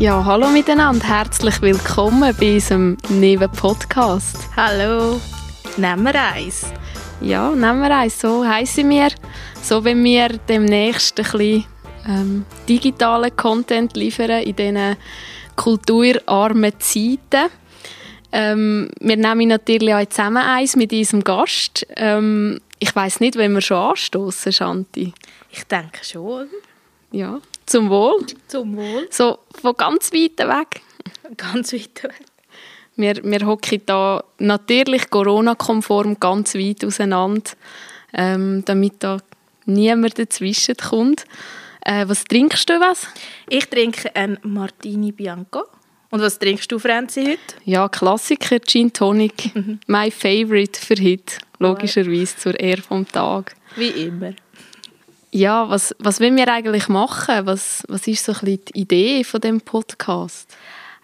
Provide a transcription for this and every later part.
Ja, hallo miteinander, herzlich willkommen bei unserem neuen Podcast. Hallo, nehmen wir eins. Ja, nehmen wir eins, so heissen wir. So wenn wir demnächst ein bisschen ähm, digitalen Content liefern in diesen kulturarmen Zeiten. Ähm, wir nehmen natürlich auch zusammen eins mit unserem Gast. Ähm, ich weiß nicht, wenn wir schon anstoßen, Shanti. Ich denke schon. Ja, zum Wohl. Zum Wohl. So von ganz weit weg. Ganz weit weg. Wir, wir hocken da natürlich Corona-konform ganz weit auseinander, ähm, damit da niemand dazwischen kommt. Äh, was trinkst du was? Ich trinke ein Martini Bianco. Und was trinkst du, Franzi, heute? Ja, Klassiker, Gin Tonic. Mhm. My favorite für heute, logischerweise zur Ehre vom Tag. Wie immer. Ja, was, was wollen wir eigentlich machen? Was, was ist so ein bisschen die Idee von dem Podcast?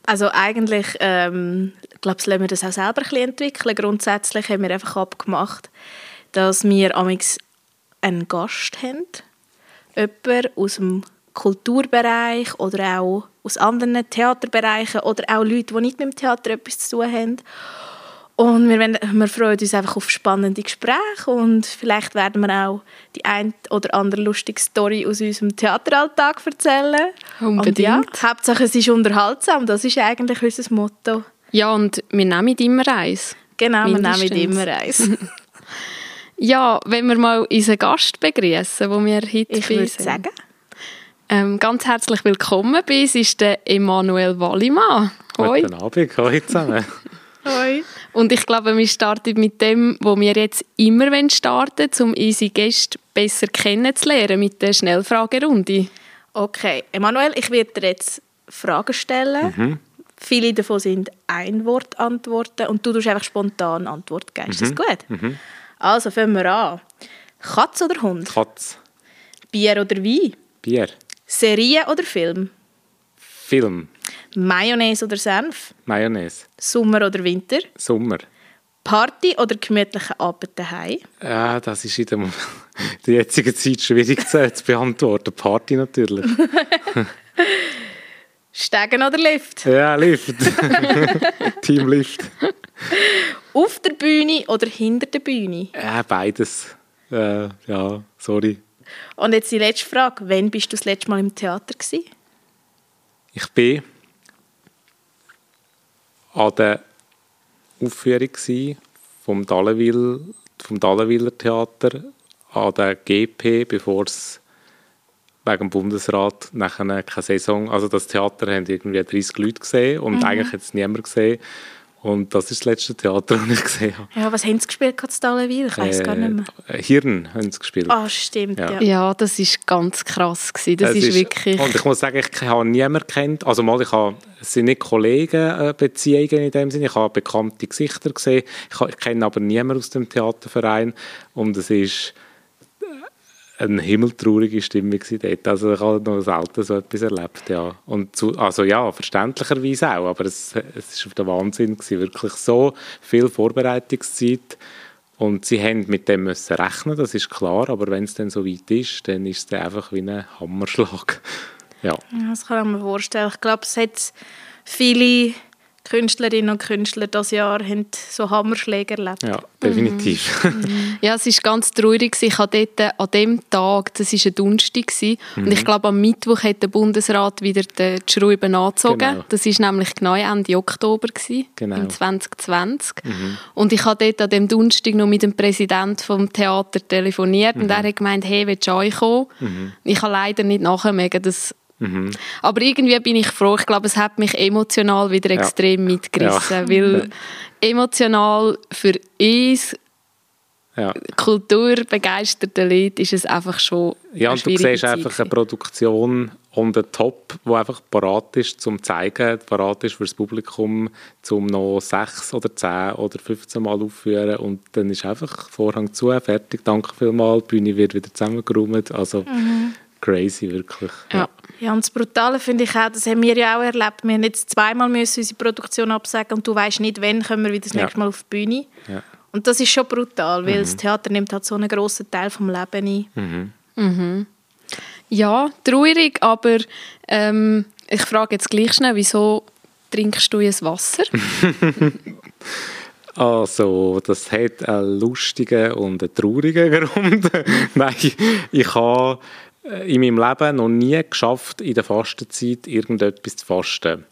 Also eigentlich, ähm, ich glaube, lassen wir das auch selber ein bisschen entwickeln. Grundsätzlich haben wir einfach abgemacht, dass wir amix einen Gast haben, jemand aus dem Kulturbereich oder auch aus anderen Theaterbereichen oder auch Leute, die nicht mit dem Theater etwas zu tun haben. Und wir, wir freuen uns einfach auf spannende Gespräche und vielleicht werden wir auch die ein oder andere lustige Story aus unserem Theateralltag erzählen. Unbedingt. Und ja, Hauptsache es ist unterhaltsam, das ist eigentlich unser Motto. Ja, und wir nehmen immer eins. Genau, Mindestens. wir nehmen immer eins. ja, wenn wir mal unseren Gast begrüßen, wo wir heute Ich würde sagen. Ähm, ganz herzlich willkommen bei uns ist der Emanuel Wallimann. Guten Abend, hoi zusammen. hoi. Und ich glaube, wir starten mit dem, wo wir jetzt immer starten wollen, um unsere Gäste besser kennenzulernen, mit der Schnellfragerunde. Okay, Emanuel, ich werde dir jetzt Fragen stellen. Mhm. Viele davon sind Ein-Wort-Antworten und du tust einfach spontan Antwort geben. Ist das mhm. gut? Mhm. Also, fangen wir an. Katz oder Hund? Katz. Bier oder Wein? Bier. Serie oder Film? Film. Mayonnaise oder Senf? Mayonnaise. Sommer oder Winter? Sommer. Party oder gemütliche Abend daheim? Ja, das ist in der, der jetzigen Zeit schwierig zu, zu beantworten. Party natürlich. Steigen oder Lift? Ja, Lift. Team Lift. Auf der Bühne oder hinter der Bühne? Ja, beides. Äh, ja, sorry. Und jetzt die letzte Frage. Wann bist du das letzte Mal im Theater? Gewesen? Ich bin an der Aufführung vom Dallenwil, vom Dallenwiller Theater an der GP, bevor es wegen dem Bundesrat nachher keine Saison, also das Theater haben irgendwie 30 Leute gesehen und mhm. eigentlich hat es niemand gesehen und das ist das letzte Theater, das ich gesehen habe. Ja, was haben sie gespielt, Katzdalewil? Ich weiß äh, gar nicht mehr. Äh, Hirn haben sie gespielt. Ah, stimmt, ja. Ja, ja das war ganz krass. Gewesen. Das, das ist, wirklich... Und ich muss sagen, ich habe niemanden kennt. Also mal, ich habe, es sind nicht Kollegenbeziehungen äh, in dem Sinne. Ich habe bekannte Gesichter gesehen. Ich, ich kenne aber niemanden aus dem Theaterverein. Und es ist eine himmeltraurige Stimmung dort. Also ich habe noch selten so etwas erlebt, ja. Und zu, also ja, verständlicherweise auch, aber es, es der Wahnsinn gewesen, wirklich so viel Vorbereitungszeit und sie haben mit dem müssen rechnen, das ist klar, aber wenn es dann so weit ist, dann ist es dann einfach wie ein Hammerschlag. Ja. ja das kann ich mir vorstellen. Ich glaube, es hat viele Künstlerinnen und Künstler das Jahr haben so Hammerschläge erlebt. Ja, definitiv. Mhm. ja, es ist ganz traurig. Ich habe dort an dem Tag, das war ein Donnerstag, mhm. und ich glaube, am Mittwoch hat der Bundesrat wieder die Schreiben angezogen. Genau. Das war nämlich genau Ende Oktober, gewesen, genau. im 2020. Mhm. Und ich habe dort an dem Donnerstag noch mit dem Präsidenten vom Theater telefoniert, und mhm. er hat gemeint, hey, willst du auch kommen? Mhm. Ich habe leider nicht nachher das Mhm. Aber irgendwie bin ich froh. Ich glaube, es hat mich emotional wieder ja. extrem mitgerissen, ja. weil emotional für uns ja. kulturbegeisterte Leute ist es einfach schon Ja, und du siehst einfach eine Produktion on the top, die einfach parat ist zum zeigen, parat ist für das Publikum, zum noch sechs oder zehn oder 15 Mal aufführen und dann ist einfach Vorhang zu, fertig, danke vielmals, die Bühne wird wieder zusammengeräumt, also mhm. Crazy wirklich. Ja. Ja, und das Brutale finde ich auch, das haben wir ja auch erlebt. Wir haben jetzt zweimal müssen unsere Produktion absagen und du weißt nicht, wann kommen wir wieder das ja. nächste Mal auf die Bühne. Ja. Und das ist schon brutal, weil mhm. das Theater nimmt halt so einen grossen Teil vom Leben ein. Mhm. Mhm. Ja, traurig, aber ähm, ich frage jetzt gleich schnell, wieso trinkst du jetzt Wasser? Also, das hat einen lustigen und einen traurigen Grund. Nein, ich habe in meinem Leben noch nie geschafft, in der Fastenzeit irgendetwas zu fasten.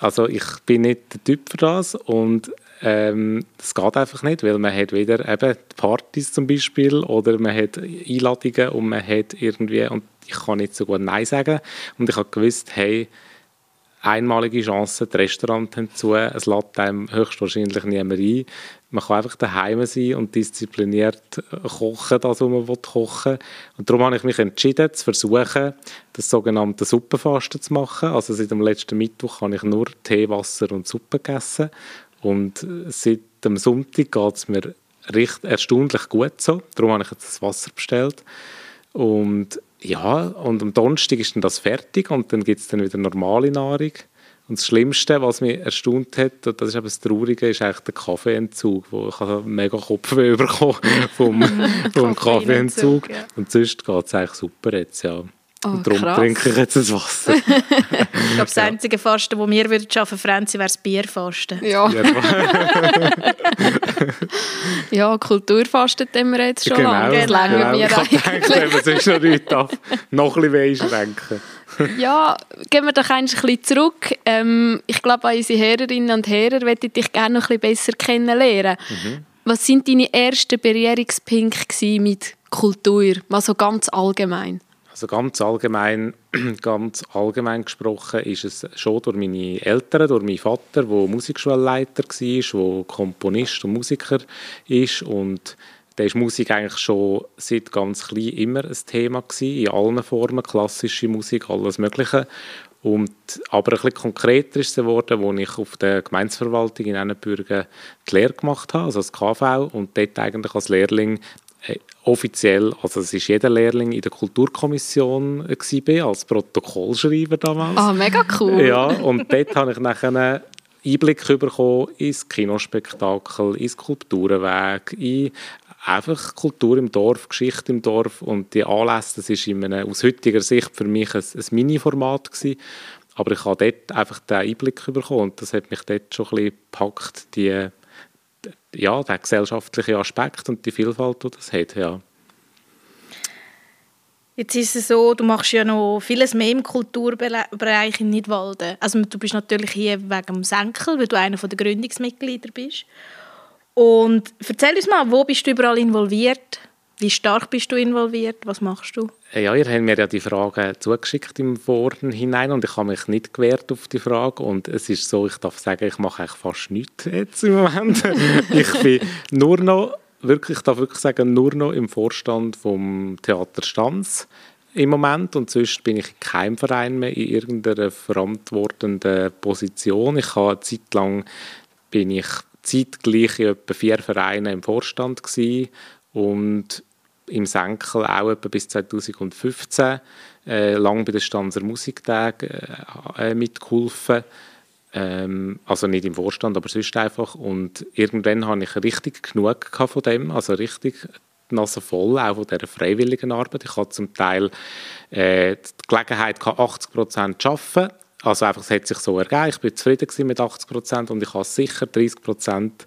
Also ich bin nicht der Typ für das und ähm, das geht einfach nicht, weil man hat wieder eben Partys zum Beispiel oder man hat Einladungen und man hat irgendwie, und ich kann nicht so gut Nein sagen und ich habe gewusst, hey, einmalige Chance, die Restaurant haben zu, es lädt einem höchstwahrscheinlich niemand ein. Man kann einfach daheim sein und diszipliniert kochen, das, was man kochen will. Und darum habe ich mich entschieden, zu versuchen, das sogenannte Suppenfasten zu machen. Also seit dem letzten Mittwoch habe ich nur Tee, Wasser und Suppe gegessen. Und seit dem Sonntag geht es mir recht erstaunlich gut so. Darum habe ich jetzt das Wasser bestellt. Und ja, und am Donnerstag ist dann das fertig und dann gibt es dann wieder normale Nahrung. Und das Schlimmste, was mich erstaunt hat, das ist eben das Traurige, ist eigentlich der Kaffeeentzug, wo ich habe mega Kopfweh bekommen vom, vom Kaffeeentzug. Ja. Und sonst geht es eigentlich super jetzt, ja. Oh, und darum krass. trinke ich jetzt das Wasser. ich glaube, das ja. einzige Fasten, das wir würden schaffen, Franzi, wäre das Bierfasten. Ja. ja, Kulturfasten haben wir jetzt schon genau, lange. Das lange genau. mir ich eigentlich. es ist schon nichts auf. Noch ein bisschen einschränken. ja, gehen wir doch ein bisschen zurück. Ähm, ich glaube, an unsere Hörerinnen und Hörer möchte ich dich gerne noch ein bisschen besser kennenlernen. Mhm. Was sind deine ersten Berührungspunkte mit Kultur, mal so ganz allgemein? Also ganz allgemein, ganz allgemein gesprochen ist es schon durch meine Eltern, durch meinen Vater, der Musikschulleiter war, der Komponist und Musiker ist und da ist Musik eigentlich schon seit ganz klein immer ein Thema gewesen, in allen Formen, klassische Musik, alles Mögliche. Und, aber ein bisschen konkreter ist es geworden, als ich auf der Gemeinsverwaltung in Ennenbürgen die Lehre gemacht habe, also das KV, und dort eigentlich als Lehrling offiziell, also es ist jeder Lehrling in der Kulturkommission gewesen, als Protokollschreiber damals. Ah, oh, mega cool. Ja, und dort habe ich nachher einen Einblick bekommen ins Kinospektakel, ins Kulturenweg, in einfach Kultur im Dorf, Geschichte im Dorf und die Anlässe, das ist in einem, aus heutiger Sicht für mich ein, ein Mini-Format gewesen. Aber ich habe dort einfach den Einblick bekommen und das hat mich dort schon ein bisschen gepackt, die ja, der gesellschaftliche Aspekt und die Vielfalt, die das hat, ja. Jetzt ist es so, du machst ja noch vieles mehr im Kulturbereich in Nidwalden. Also du bist natürlich hier wegen dem Senkel, weil du einer der Gründungsmitglieder bist. Und erzähl uns mal, wo bist du überall involviert? Wie stark bist du involviert? Was machst du? Ja, ihr habt mir ja die Frage zugeschickt im Vorhinein und ich habe mich nicht gewehrt auf die Frage und es ist so, ich darf sagen, ich mache eigentlich fast nichts jetzt im Moment. ich bin nur noch, wirklich, ich darf wirklich sagen, nur noch im Vorstand vom Theater Stanz im Moment und sonst bin ich in keinem Verein mehr in irgendeiner verantwortenden Position. Ich habe eine Zeit lang bin ich zeitgleich in etwa vier Vereinen im Vorstand gewesen und im Senkel auch etwa bis 2015 äh, lang bei den Stanzer Musiktagen äh, äh, mitgeholfen. Ähm, also nicht im Vorstand, aber sonst einfach. Und irgendwann hatte ich richtig genug von dem, also richtig die Nase voll, auch von dieser freiwilligen Arbeit. Ich hatte zum Teil äh, die Gelegenheit, 80 Prozent zu arbeiten. Also einfach, es hat sich so ergeben. Ich bin zufrieden mit 80 Prozent und ich habe sicher 30 Prozent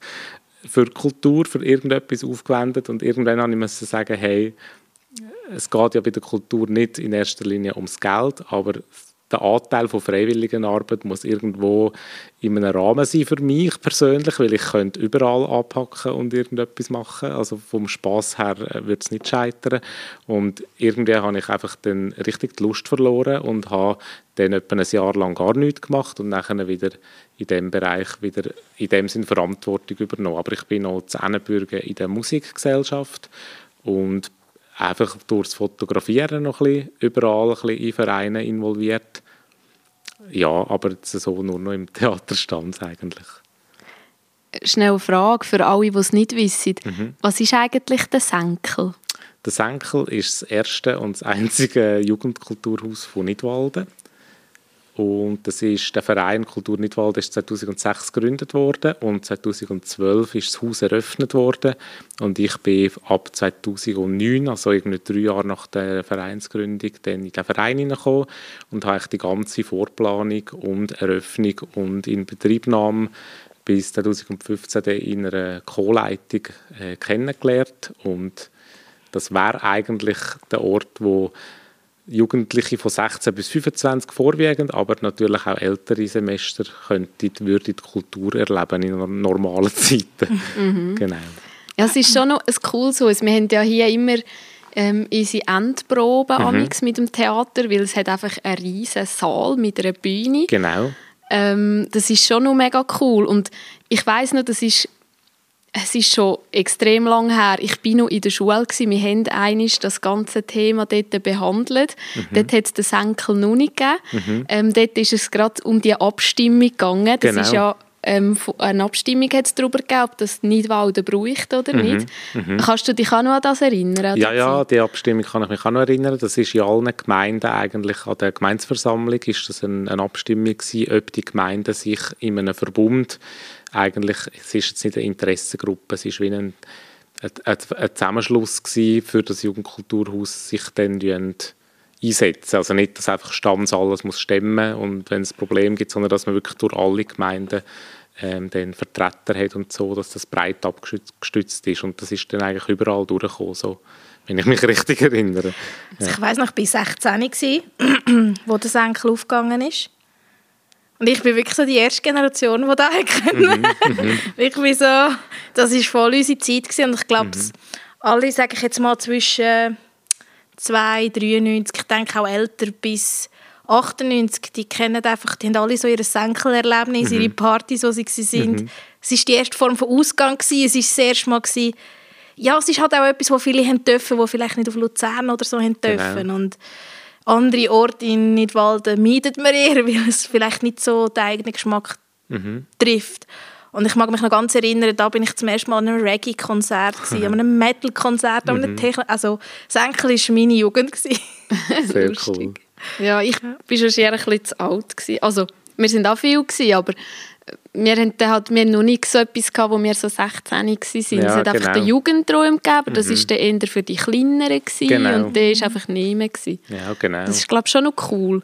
für Kultur, für irgendetwas aufgewendet und irgendwann habe ich sagen, hey, es geht ja bei der Kultur nicht in erster Linie ums Geld, aber der Anteil von freiwilligen Arbeit muss irgendwo in einem Rahmen sein für mich persönlich, weil ich könnte überall anpacken und irgendetwas machen. Also vom Spaß her äh, wird es nicht scheitern. Und irgendwie habe ich einfach dann richtig die Lust verloren und habe dann etwa ein Jahr lang gar nichts gemacht und dann wieder in dem Bereich wieder in dem Sinn Verantwortung übernommen. Aber ich bin noch zu Ennenbürgen in der Musikgesellschaft und einfach durchs Fotografieren noch ein bisschen, überall ein bisschen in Vereinen involviert. Ja, aber so nur noch im Theaterstand eigentlich. Schnelle Frage für alle, die es nicht wissen. Mhm. Was ist eigentlich der Senkel? Der Senkel ist das erste und das einzige Jugendkulturhaus von Nidwalden. Und das ist der Verein Kultur Nidwald ist 2006 gegründet worden und 2012 ist das Haus eröffnet worden. Und ich bin ab 2009, also irgendwie drei Jahre nach der Vereinsgründung, dann in den Verein hineingekommen und habe die ganze Vorplanung und Eröffnung und Inbetriebnahme bis 2015 in einer Co-Leitung äh, kennengelernt. Und das wäre eigentlich der Ort, wo Jugendliche von 16 bis 25 vorwiegend, aber natürlich auch ältere Semester könnten würden die Kultur erleben in normalen Zeiten. Mhm. Genau. Ja, es ist schon noch ein cooles Haus. Wir haben ja hier immer ähm, unsere Endproben mhm. mit dem Theater, weil es hat einfach einen riesen Saal mit einer Bühne. Genau. Ähm, das ist schon noch mega cool und ich weiß noch, das ist es ist schon extrem lang her. Ich bin noch in der Schule gewesen. Wir haben einiges das ganze Thema dort behandelt. Mhm. Dort hat es den Senkel noch nicht gegeben. Mhm. Ähm, dort ist es gerade um die Abstimmung gegangen. Das genau. ist ja ähm, eine Abstimmung hat darüber gegeben, ob das Nidwalden braucht oder mhm. nicht. Mhm. Kannst du dich auch noch an das erinnern? Ja, ja, die Abstimmung kann ich mich auch noch erinnern. Das ist in allen Gemeinden eigentlich, an der Gemeinsversammlung ist das eine, eine Abstimmung gewesen, ob die Gemeinden sich in einem Verbund eigentlich, es ist jetzt nicht eine Interessengruppe, es ist wie ein, ein, ein Zusammenschluss für das Jugendkulturhaus sich dann einsetzen. Also nicht, dass einfach Stamms alles muss stemmen und wenn es ein Problem gibt, sondern dass man wirklich durch alle Gemeinden ähm, den Vertreter hat und so, dass das breit abgestützt ist und das ist dann eigentlich überall durchgekommen, so, wenn ich mich richtig erinnere. Ja. Also ich weiß noch, ich war 16, wo der Senkel aufgegangen ist. Und ich bin wirklich so die erste Generation, die das kennen. Mhm, mhm. ich bin so, das war voll unsere Zeit gewesen. und ich glaube, mhm. alle, sage ich jetzt mal, zwischen 2, 93, ich denke auch älter bis 98, die kennen einfach, die haben alle so ihr Senkelerlebnis, mhm. ihre Partys, wo sie waren. Mhm. Es war die erste Form von Ausgang, gewesen. es war das erste Mal, gewesen. ja, es ist halt auch etwas, wo viele haben dürfen, wo vielleicht nicht auf Luzern oder so haben genau. dürfen. Genau. Und andere Orte in Nidwalden meidet man eher, weil es vielleicht nicht so den eigenen Geschmack mhm. trifft. Und ich mag mich noch ganz erinnern, da bin ich zum ersten Mal an einem Reggae-Konzert, mhm. an einem Metal-Konzert, mhm. an Techno also Senkel war meine Jugend. Sehr cool. Ja, ich war schon eher ein bisschen zu alt. Gewesen. Also, wir waren auch viel, gewesen, aber wir hatten halt, wir noch nicht so etwas gehabt, wo wir so 16 waren. Ja, es hat einfach den genau. Jugendtraum gegeben, das war mhm. dann eher für die Kleineren genau. und der war einfach nicht mehr. Ja, genau. Das ist, glaube ich, schon noch cool.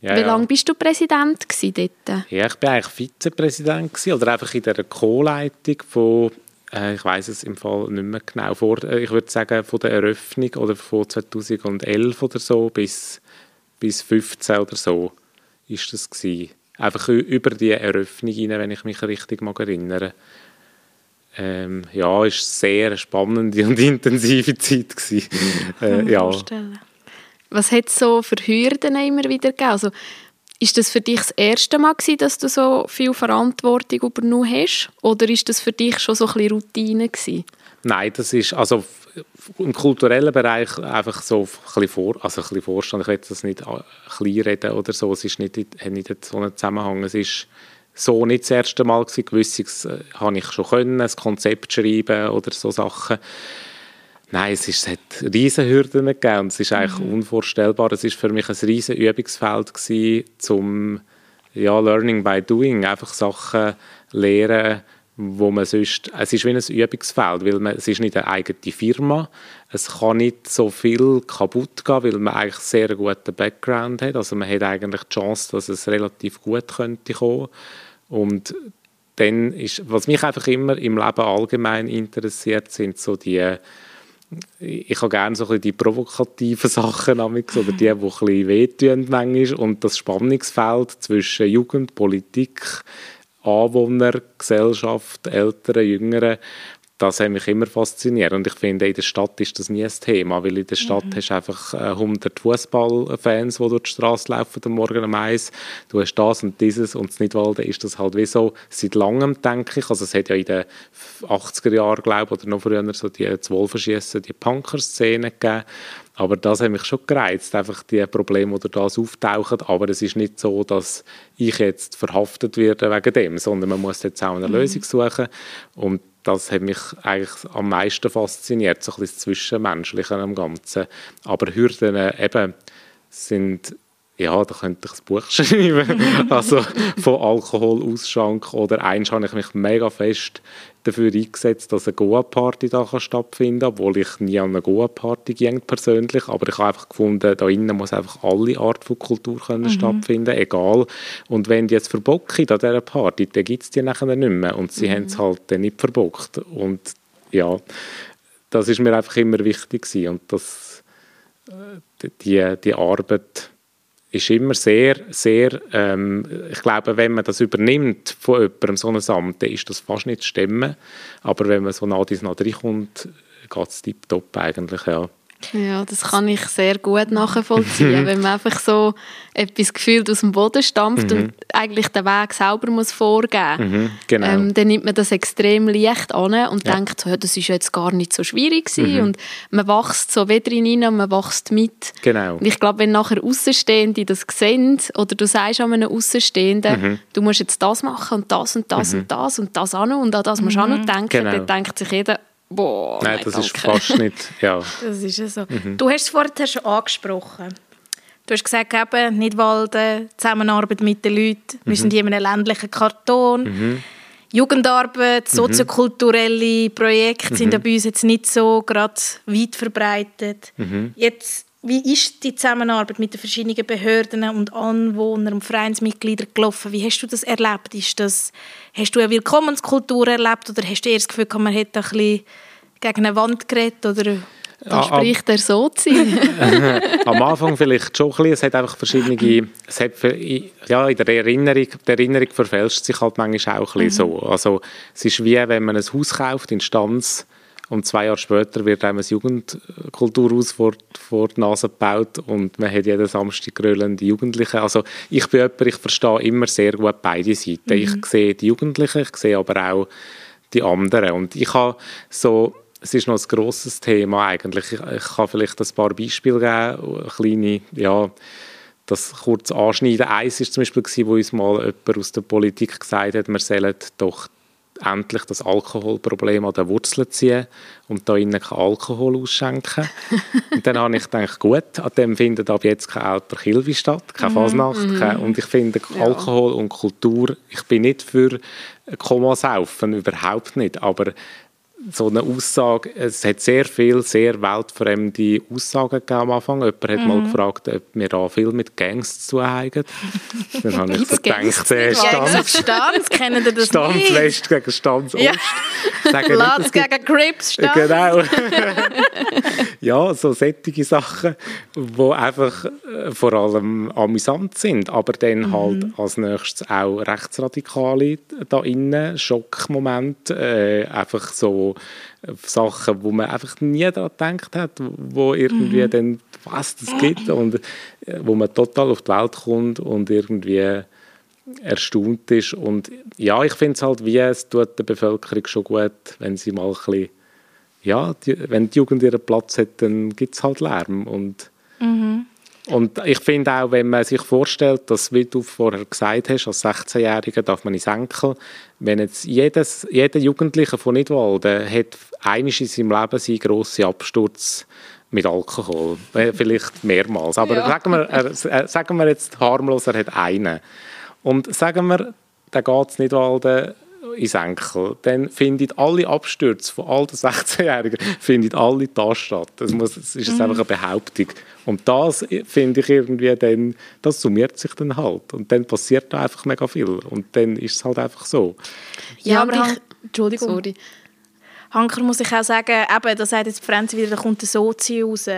Ja, Wie lange ja. bist du Präsident dort? Ja, ich war eigentlich Vizepräsident gewesen, oder einfach in der Co-Leitung von, äh, ich weiß es im Fall nicht mehr genau, vor, äh, ich würde sagen von der Eröffnung oder von 2011 oder so bis, bis 15 oder so ist das gewesen einfach über die Eröffnung hinein, wenn ich mich richtig mag erinnere. Ähm, ja, es war sehr spannende und intensive Zeit. Gewesen. äh, ja. Was hat es so für Hürden immer wieder gegeben? Also, ist das für dich das erste Mal gewesen, dass du so viel Verantwortung übernommen hast? Oder ist das für dich schon so ein bisschen Routine gewesen? Nein, das ist, also im kulturellen Bereich einfach so ein bisschen, vor, also ein bisschen Vorstand. Ich will das nicht klein reden oder so. Es ist nicht, hat nicht so einen Zusammenhang. Es ist so nicht das erste Mal gewesen. Gewisses äh, habe ich schon können, ein Konzept schreiben oder so Sachen. Nein, es, ist, es hat riesen Hürden gegeben und es ist eigentlich mhm. unvorstellbar. Es ist für mich ein riesen Übungsfeld gewesen, zum ja, Learning by Doing, einfach Sachen lernen, wo man sonst, es ist wie ein Übungsfeld, weil man, es ist nicht eine eigene Firma, es kann nicht so viel kaputt gehen, weil man eigentlich sehr guten Background hat, also man hat eigentlich die Chance, dass es relativ gut könnte kommen. Und dann ist, was mich einfach immer im Leben allgemein interessiert, sind so die ich habe gerne so die provokativen Sachen oder die, die ein bisschen wehtun manchmal. Und das Spannungsfeld zwischen Jugend, Politik, Anwohner, Gesellschaft, Ältere, Jüngere, das hat mich immer fasziniert. Und ich finde, in der Stadt ist das nie ein Thema, weil in der Stadt mhm. hast du einfach 100 äh, Fußballfans, die durch die Straße laufen am Morgen um eins. Du hast das und dieses und in Nidwalden ist das halt wie so seit langem, denke ich. Also es hat ja in den 80er Jahren, glaube ich, oder noch früher so die Zwölferschiessen, die Punker-Szene gegeben. Aber das hat mich schon gereizt, einfach die Probleme, die das auftauchen. Aber es ist nicht so, dass ich jetzt verhaftet werde wegen dem, sondern man muss jetzt auch eine mhm. Lösung suchen. Und das hat mich eigentlich am meisten fasziniert, so ein bisschen das Zwischenmenschliche am Ganzen. Aber Hürden eben sind ja, da könnte ich ein Buch schreiben. also von Alkoholausschank oder eins habe ich mich mega fest dafür eingesetzt, dass eine Goa-Party da stattfinden kann, obwohl ich nie an eine Goa-Party ging persönlich, aber ich habe einfach gefunden, da innen muss einfach alle Art von Kultur können mhm. stattfinden, egal. Und wenn die jetzt verbocken an dieser Party, dann gibt es die nachher nicht mehr und sie mhm. haben es halt dann nicht verbockt und ja, das ist mir einfach immer wichtig gewesen. und das, äh, die, die Arbeit ist immer sehr, sehr, ähm, ich glaube, wenn man das übernimmt von jemandem, so ein Amt, dann ist das fast nicht zu stemmen. Aber wenn man so nah dies nah reinkommt, geht es tiptop eigentlich, ja. Ja, das kann ich sehr gut nachvollziehen, wenn man einfach so etwas gefühlt aus dem Boden stampft mhm. und eigentlich den Weg selber muss vorgeben mhm, genau. ähm, dann nimmt man das extrem leicht an und ja. denkt, so, ja, das ist jetzt gar nicht so schwierig gewesen. Mhm. und man wächst so wieder rein und man wächst mit. Genau. Und ich glaube, wenn nachher Außenstehende das sehen oder du sagst an einem Außenstehenden, mhm. du musst jetzt das machen und das und das mhm. und das und das an und an das musst du auch noch mhm. denken, genau. dann denkt sich jeder, Boah, nein, das danke. ist fast nicht, ja. Das ist ja so. Mhm. Du hast es vorher schon angesprochen. Du hast gesagt, eben, nicht walden, Zusammenarbeit mit den Leuten, wir mhm. sind in einem ländlichen Karton. Mhm. Jugendarbeit, mhm. soziokulturelle Projekte sind mhm. bei uns jetzt nicht so gerade weit verbreitet. Jetzt, wie ist die Zusammenarbeit mit den verschiedenen Behörden und Anwohnern und Vereinsmitgliedern gelaufen? Wie hast du das erlebt? Ist das, hast du eine Willkommenskultur erlebt oder hast du eher das Gefühl, man hätte ein bisschen gegen eine Wand geredet oder da ah, spricht er so zu Am Anfang vielleicht schon ein bisschen. Es hat einfach verschiedene, es hat, ja, in der Erinnerung, die Erinnerung verfälscht sich halt manchmal auch ein bisschen mhm. so. Also es ist wie, wenn man ein Haus kauft in Stanz und zwei Jahre später wird einem ein Jugendkulturhaus vor, vor die Nase gebaut und man hat jeden Samstag grölende Jugendliche. Also ich bin jemand, ich verstehe immer sehr gut beide Seiten. Mhm. Ich sehe die Jugendlichen, ich sehe aber auch die anderen. Und ich habe so es ist noch ein grosses Thema eigentlich. Ich, ich kann vielleicht ein paar Beispiele geben, kleine, ja, das kurz anschneiden. Eins war zum Beispiel, wo uns mal jemand aus der Politik gesagt hat, wir sollen doch endlich das Alkoholproblem an den Wurzeln ziehen und da innen kein Alkohol ausschenken. und dann habe ich gedacht, gut, an dem findet ab jetzt kein alter Kilvi statt, keine mhm, Fasnacht. Mm und ich finde Alkohol und Kultur, ich bin nicht für Kommasaufen, überhaupt nicht, aber so eine Aussage, es hat sehr viele sehr weltfremde Aussagen gegeben am Anfang. Jemand hat mhm. mal gefragt, ob wir da viel mit Gangs zu haben. Dann habe ich so gedacht, äh, Stanz, Stanz, kennen Sie das Stanz nicht? West gegen Stanz Ost. Ja. Latz gegen Crips Stanz. Genau. ja, so sättige Sachen, die einfach äh, vor allem amüsant sind, aber dann mhm. halt als nächstes auch Rechtsradikale da innen, Schockmoment, äh, einfach so Sachen, wo man einfach nie daran gedacht hat, wo irgendwie mhm. dann, was das gibt und äh, wo man total auf die Welt kommt und irgendwie erstaunt ist und ja, ich finde es halt wie, es tut der Bevölkerung schon gut, wenn sie mal ein bisschen, ja, die, wenn die Jugend ihren Platz hat, dann gibt es halt Lärm und mhm. Und ich finde auch, wenn man sich vorstellt, dass, wie du vorher gesagt hast, als 16-Jähriger darf man ins Enkel, wenn jetzt jedes, jeder Jugendliche von Nidwalden hat einiges in seinem Leben seinen grossen Absturz mit Alkohol, äh, vielleicht mehrmals, aber ja. sagen, wir, äh, sagen wir jetzt harmlos, er hat einen. Und sagen wir, der geht es Nidwalden ins Enkel, dann finden alle Abstürze von all den 16-Jährigen finden alle da statt. Das, muss, das ist mhm. einfach eine Behauptung. Und das finde ich irgendwie dann, das summiert sich dann halt. Und dann passiert da einfach mega viel. Und dann ist es halt einfach so. Ja, ja aber ich, Entschuldigung. Sorry. Hanker muss ich auch sagen, eben, da sagt jetzt Franzi wieder, da kommt der Sozi raus.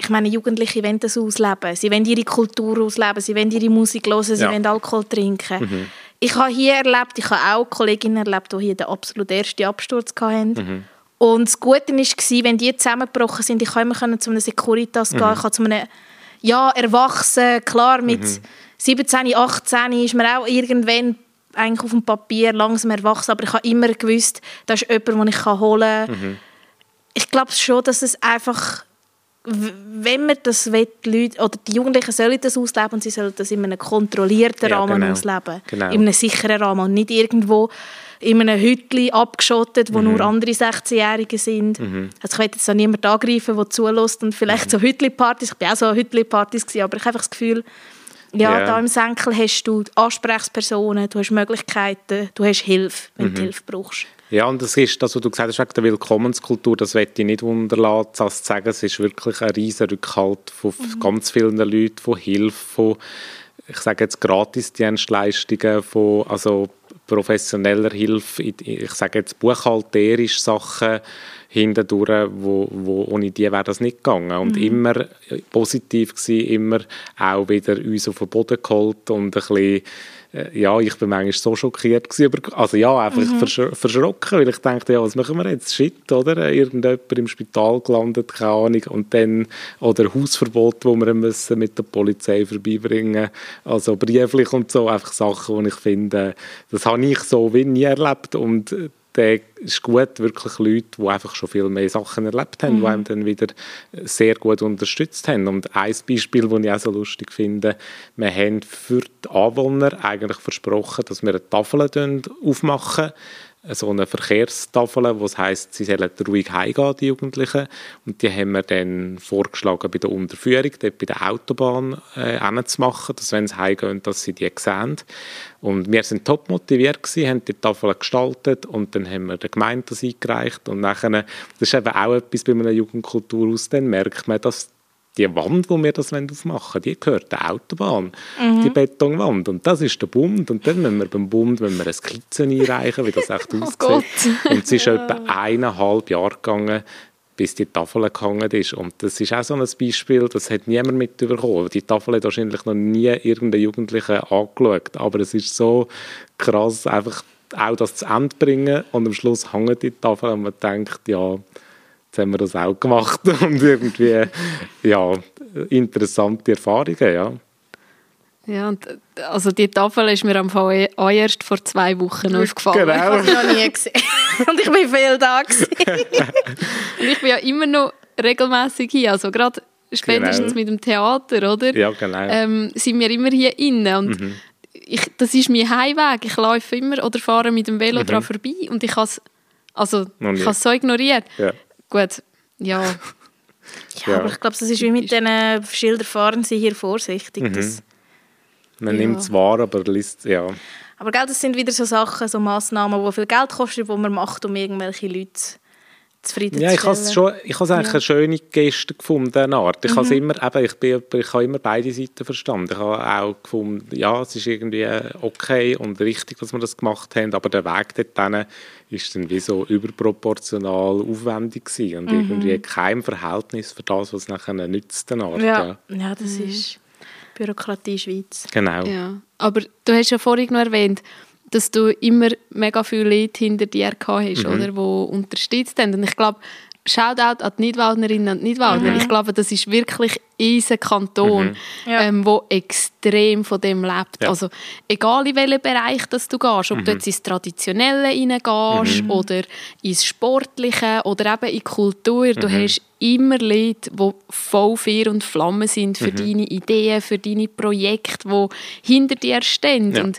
Ich meine, Jugendliche wollen das ausleben. Sie wollen ihre Kultur ausleben, sie wollen ihre Musik hören, sie ja. wollen Alkohol trinken. Mhm. Ich habe hier erlebt, ich habe auch Kolleginnen erlebt, die hier den absolut ersten Absturz hatten. Mhm. Und das Gute war, wenn die zusammengebrochen sind, ich konnte immer zu einem Securitas mhm. gehen, ich konnte zu einem, ja, erwachsen, klar, mit mhm. 17, 18 ist man auch irgendwann eigentlich auf dem Papier langsam erwachsen, aber ich habe immer gewusst, da ist jemand, den ich holen kann. Mhm. Ich glaube schon, dass es einfach wenn man das will, die Leute, oder die Jugendlichen sollen das ausleben und sie sollen das in einem kontrollierten Ja, Rahmen genau. ausleben. Genau. In einem sicheren Rahmen und nicht irgendwo in einem Hütchen abgeschottet, wo Mhm. nur andere 16-Jährige sind. Also ich will jetzt da niemanden angreifen, der zulässt und vielleicht Mhm. so Hütli-Partys, ich bin auch so an Hütli-Partys aber ich habe einfach das Gefühl, ja, Ja. da im Senkel hast du Ansprechpersonen, du hast Möglichkeiten, du hast Hilfe, wenn Mhm. du Hilfe brauchst. Ja, und das ist das, was du gesagt hast, wegen der Willkommenskultur, das möchte ich nicht unterlassen, das zu sagen, es ist wirklich ein riesen Rückhalt von ganz vielen Leuten, von Hilfe, von, ich sage jetzt Gratisdienstleistungen, von also professioneller Hilfe, ich sage jetzt buchhalterisch Sachen hindurch, wo, wo ohne die wäre das nicht gegangen. Und immer positiv gewesen, immer auch wieder uns auf den Boden geholt und ein bisschen äh, ja, ich bin manchmal so schockiert gewesen, also ja, einfach verschr verschrocken, weil ich dachte, ja, was machen wir jetzt? Shit, oder? Irgendjemand im Spital gelandet, keine Ahnung, und dann, oder Hausverbot, wo wir müssen mit der Polizei vorbeibringen, also brieflich und so, einfach Sachen, die ich finde, das habe ich so wie nie erlebt und äh, dann ist gut, wirklich Leute, die einfach schon viel mehr Sachen erlebt haben, die einem dann wieder sehr gut unterstützt haben. Und ein Beispiel, das ich auch so lustig finde, wir haben für die Anwohner eigentlich versprochen, dass wir eine Tafel aufmachen so eine Verkehrstafel, was heißt, sie sollen ruhig heimgehen, die Jugendlichen. Und die haben wir dann vorgeschlagen, bei der Unterführung, dort bei der Autobahn äh, hinzumachen, dass wenn sie heimgehen, dass sie die sehen. Und wir sind top motiviert gewesen, haben die Tafel gestaltet und dann haben wir der Gemeinde das eingereicht. Und nachher, das ist eben auch etwas bei einer Jugendkulturhaus, dann merkt man, dass die Wand, wo wir das aufmachen wollen, die gehört der Autobahn, die Betonwand. Und das ist der Bund. Und dann müssen wir beim Bund wenn wir eine Skizze einreichen, wie das echt aussieht. Gott. Und es ist etwa eineinhalb Jahre gegangen, bis die Tafel gehangen ist. Und das ist auch so ein Beispiel, das hat niemand mitbekommen. Die Tafel hat wahrscheinlich noch nie irgendein Jugendlicher angeschaut. Aber es ist so krass, einfach auch das zu Ende bringen und am Schluss hängt die Tafel und man denkt, ja, jetzt haben wir das auch gemacht und irgendwie, ja, interessante Erfahrungen, ja. Ja, und, also die Tafel ist mir am Fall auch erst vor zwei Wochen aufgefallen. Genau. Ich habe sie noch nie gesehen. und ich bin viel da. Und ich bin ja immer noch regelmäßig hier, also gerade spätestens Genau. mit dem Theater, oder? Ja, genau. Ähm, sind wir immer hier innen und Mhm. ich, das ist mein Heimweg. Ich laufe immer oder fahre mit dem Velo dran vorbei und ich habe es also, Mhm. Ich habe so ignoriert. Ja. Gut, ja, Ja, Ja. aber ich glaube, das ist wie mit diesen Schildern, fahren Sie hier vorsichtig. Das, Man Ja. nimmt es wahr, aber liest, ja. aber gell, das sind wieder so Sachen, so Massnahmen, die viel Geld kosten, die man macht, um irgendwelche Leute zufriedenzustellen. Ja, ich habe es schon, ich habe es eigentlich eine schöne Geste gefunden, diese Art. Ich habe es immer, eben, ich bin, ich habe immer beide Seiten verstanden. Ich habe auch gefunden, ja, es ist irgendwie okay und richtig, dass wir das gemacht haben, aber der Weg dorthin ist dann wie so überproportional aufwendig gewesen und irgendwie kein Verhältnis für das, was es nachher nützt, Art. Ja, Ja. das ist Bürokratie Schweiz. Genau. ja. Aber du hast ja vorhin noch erwähnt, dass du immer mega viele Leute hinter dir gehabt hast, Mhm. oder, die unterstützt haben. Und ich glaube, Shoutout an die Nidwaldnerinnen und Nidwaldner. Ich glaube, das ist wirklich unser Kanton, Ja. ähm, wo extrem von dem lebt. Ja. Also egal in welchen Bereich dass du gehst, ob du jetzt ins Traditionelle reingehst oder ins Sportliche oder eben in die Kultur, du hast immer Leute, die voll Feuer und Flamme sind für deine Ideen, für deine Projekte, die hinter dir stehen. Ja. Und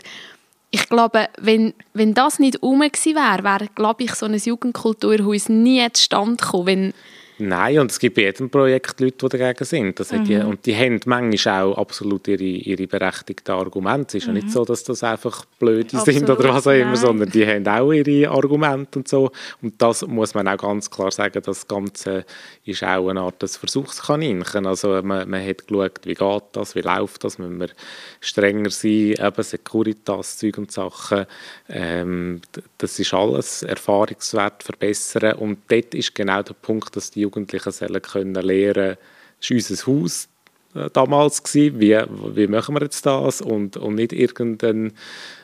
ich glaube, wenn, wenn das nicht rum gewesen wäre, wäre, glaube ich, so ein Jugendkulturhaus nie zustande gekommen. Wenn, Nein, und es gibt bei jedem Projekt Leute, die dagegen sind. Das hat die, und die haben manchmal auch absolut ihre, ihre berechtigten Argumente. Es ist ja nicht so, dass das einfach blöde sind Absolut, oder was auch immer, nein. sondern die haben auch ihre Argumente und so. Und das muss man auch ganz klar sagen, das Ganze ist auch eine Art des Versuchskaninchen. Also man, man hat geschaut, wie geht das, wie läuft das, müssen wir strenger sein, eben Securitas, Zeug und Sachen. Ähm, das ist alles Erfahrungswert verbessern und dort ist genau der Punkt, dass die Jugendlichen sollen können lernen, das ist unser Haus äh, damals gewesen, wie, wie machen wir jetzt das und, und nicht irgendein